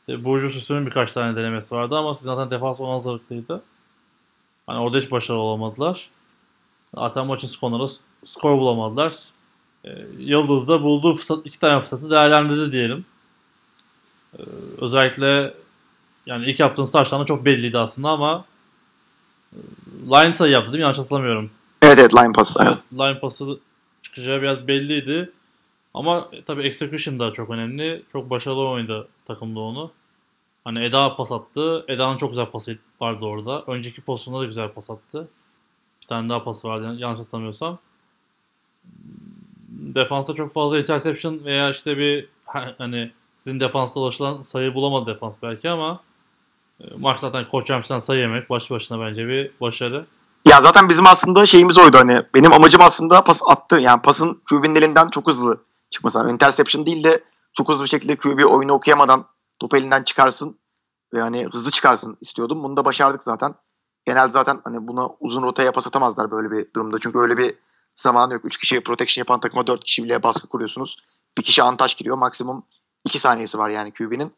İşte Burcu Süsü'nün birkaç tane denemesi vardı ama siz zaten defans ona hazırlıklıydı. Hani orada hiç başarılı olamadılar. Zaten maçın skorunda skor bulamadılar. Ee, Yıldız da bulduğu fırsat, iki tane fırsatı değerlendirdi diyelim. Ee, özellikle yani ilk yaptığınız taştan çok belliydi aslında ama e, line sayı yaptı değil mi? Yanlış hatırlamıyorum. Evet evet line. Aynen. Evet, line pası çıkacağı biraz belliydi. Ama e, tabii execution da çok önemli. Çok başarılı oynadı takımda onu. Hani Eda pas attı. Eda'nın çok güzel pası vardı orada. Önceki pozisyonda da güzel pas attı. Bir tane daha pası vardı yanlış hatırlamıyorsam. Defansta çok fazla interception veya işte bir hani sizin defansta ulaşılan sayı bulamadı defans belki ama e, maç zaten Koç Ramsey'den sayı yemek baş başına bence bir başarı. Ya zaten bizim aslında şeyimiz oydu hani. Benim amacım aslında pas attı. Yani pasın QB'nin elinden çok hızlı çıkması. İnterception değil de çok hızlı bir şekilde QB oyunu okuyamadan topu elinden çıkarsın ve hani hızlı çıkarsın istiyordum. Bunu da başardık zaten. genelde zaten hani buna uzun rotaya pas atamazlar böyle bir durumda. Çünkü öyle bir zamanı yok. 3 kişiye protection yapan takıma 4 kişi bile baskı kuruyorsunuz. Bir kişi antaç giriyor. Maksimum 2 saniyesi var yani QB'nin.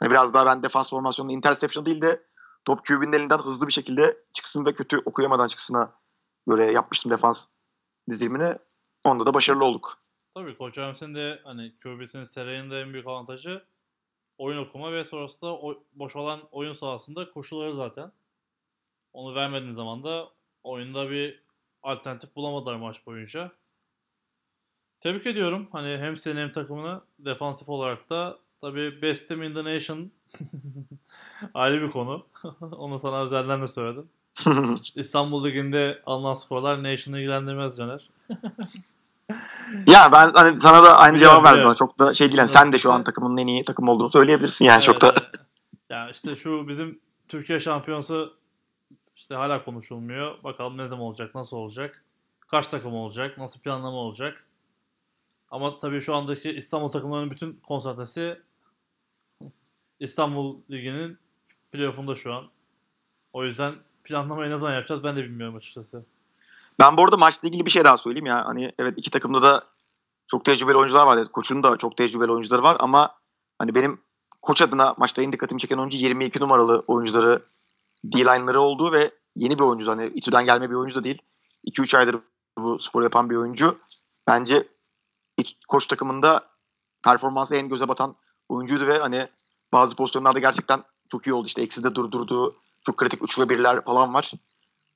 Hani biraz daha ben defans formasyonunda interception değil de top QB'nin elinden hızlı bir şekilde çıksın ve kötü okuyamadan çıksına göre yapmıştım defans dizilimini. Onda da başarılı olduk. Tabii Koç Rams'in de hani QB'sinin serayının da en büyük avantajı oyun okuma ve sonrasında o, boş olan oyun sahasında koşuları zaten. Onu vermediğin zaman da oyunda bir alternatif bulamadılar maç boyunca. Tebrik ediyorum. Hani hem seni hem takımını defansif olarak da tabii best team in the nation <laughs> ayrı bir konu. <laughs> Onu sana özelden de söyledim. <laughs> İstanbul Ligi'nde alınan skorlar Nation'ı ilgilendirmez Caner. ya ben hani sana da aynı cevap verdim. biliyorum. Çok da şey değil. yani sen de şu an takımın en iyi takım olduğunu söyleyebilirsin yani çok da. Evet, evet. Ya işte şu bizim Türkiye şampiyonası işte hala konuşulmuyor. Bakalım ne zaman olacak, nasıl olacak? Kaç takım olacak, nasıl planlama olacak? Ama tabii şu andaki İstanbul takımlarının bütün konsantresi <laughs> İstanbul Ligi'nin playoff'unda şu an. O yüzden planlamayı ne zaman yapacağız ben de bilmiyorum açıkçası. Ben bu arada maçla ilgili bir şey daha söyleyeyim ya. Hani evet iki takımda da çok tecrübeli oyuncular var. Koçun da çok tecrübeli oyuncuları var ama hani benim koç adına maçta en dikkatimi çeken oyuncu 22 numaralı oyuncuları D-line'ları olduğu ve yeni bir oyuncu. Hani İTÜ'den gelme bir oyuncu da değil. 2-3 aydır bu spor yapan bir oyuncu. Bence koç takımında performansı en göze batan oyuncuydu ve hani bazı pozisyonlarda gerçekten çok iyi oldu. İşte ekside durdurduğu çok kritik uçlu birler falan var.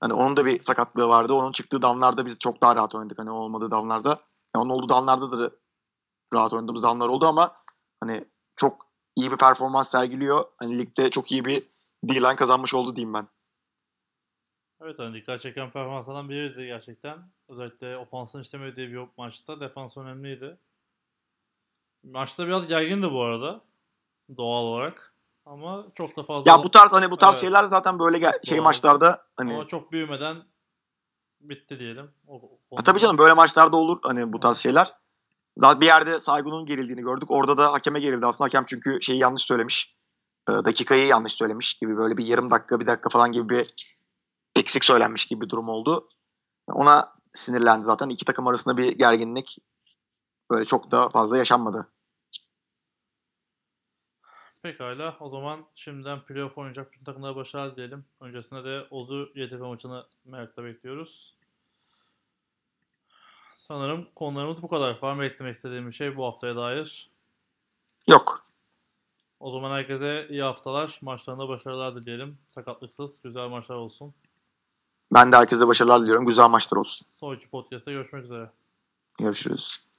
Hani onun da bir sakatlığı vardı. Onun çıktığı damlarda biz çok daha rahat oynadık. Hani olmadığı damlarda. Yani onun olduğu damlarda da rahat oynadığımız damlar oldu ama hani çok iyi bir performans sergiliyor. Hani ligde çok iyi bir D-line kazanmış oldu diyeyim ben. Evet hani dikkat çeken performanslardan biriydi gerçekten. Özellikle ofansın işlemediği bir maçta defans önemliydi. Maçta biraz gergindi bu arada. Doğal olarak. Ama çok da fazla Ya bu tarz hani bu tarz Evet. şeyler zaten böyle gel- şey Doğru. maçlarda hani ama çok büyümeden bitti diyelim. O, o Ha, konuda. tabii canım böyle maçlarda olur hani bu tarz şeyler. Zaten bir yerde Saygun'un gerildiğini gördük. Orada da hakeme gerildi. Aslında hakem çünkü şeyi yanlış söylemiş. Ee, dakikayı yanlış söylemiş gibi böyle bir yarım dakika bir dakika falan gibi bir eksik söylenmiş gibi bir durum oldu. Ona sinirlendi zaten. İki takım arasında bir gerginlik böyle çok da fazla yaşanmadı. Pekala. O zaman şimdiden playoff oynayacak bütün takımlara başarılar diyelim. Öncesinde de Ozu YTP maçını merakla bekliyoruz. Sanırım konularımız bu kadar. Var mı eklemek istediğim bir şey bu haftaya dair? Yok. O zaman herkese iyi haftalar. Maçlarında başarılar dileyelim. Sakatlıksız güzel maçlar olsun. Ben de herkese başarılar diliyorum. Güzel maçlar olsun. Sonraki podcast'ta görüşmek üzere. Görüşürüz.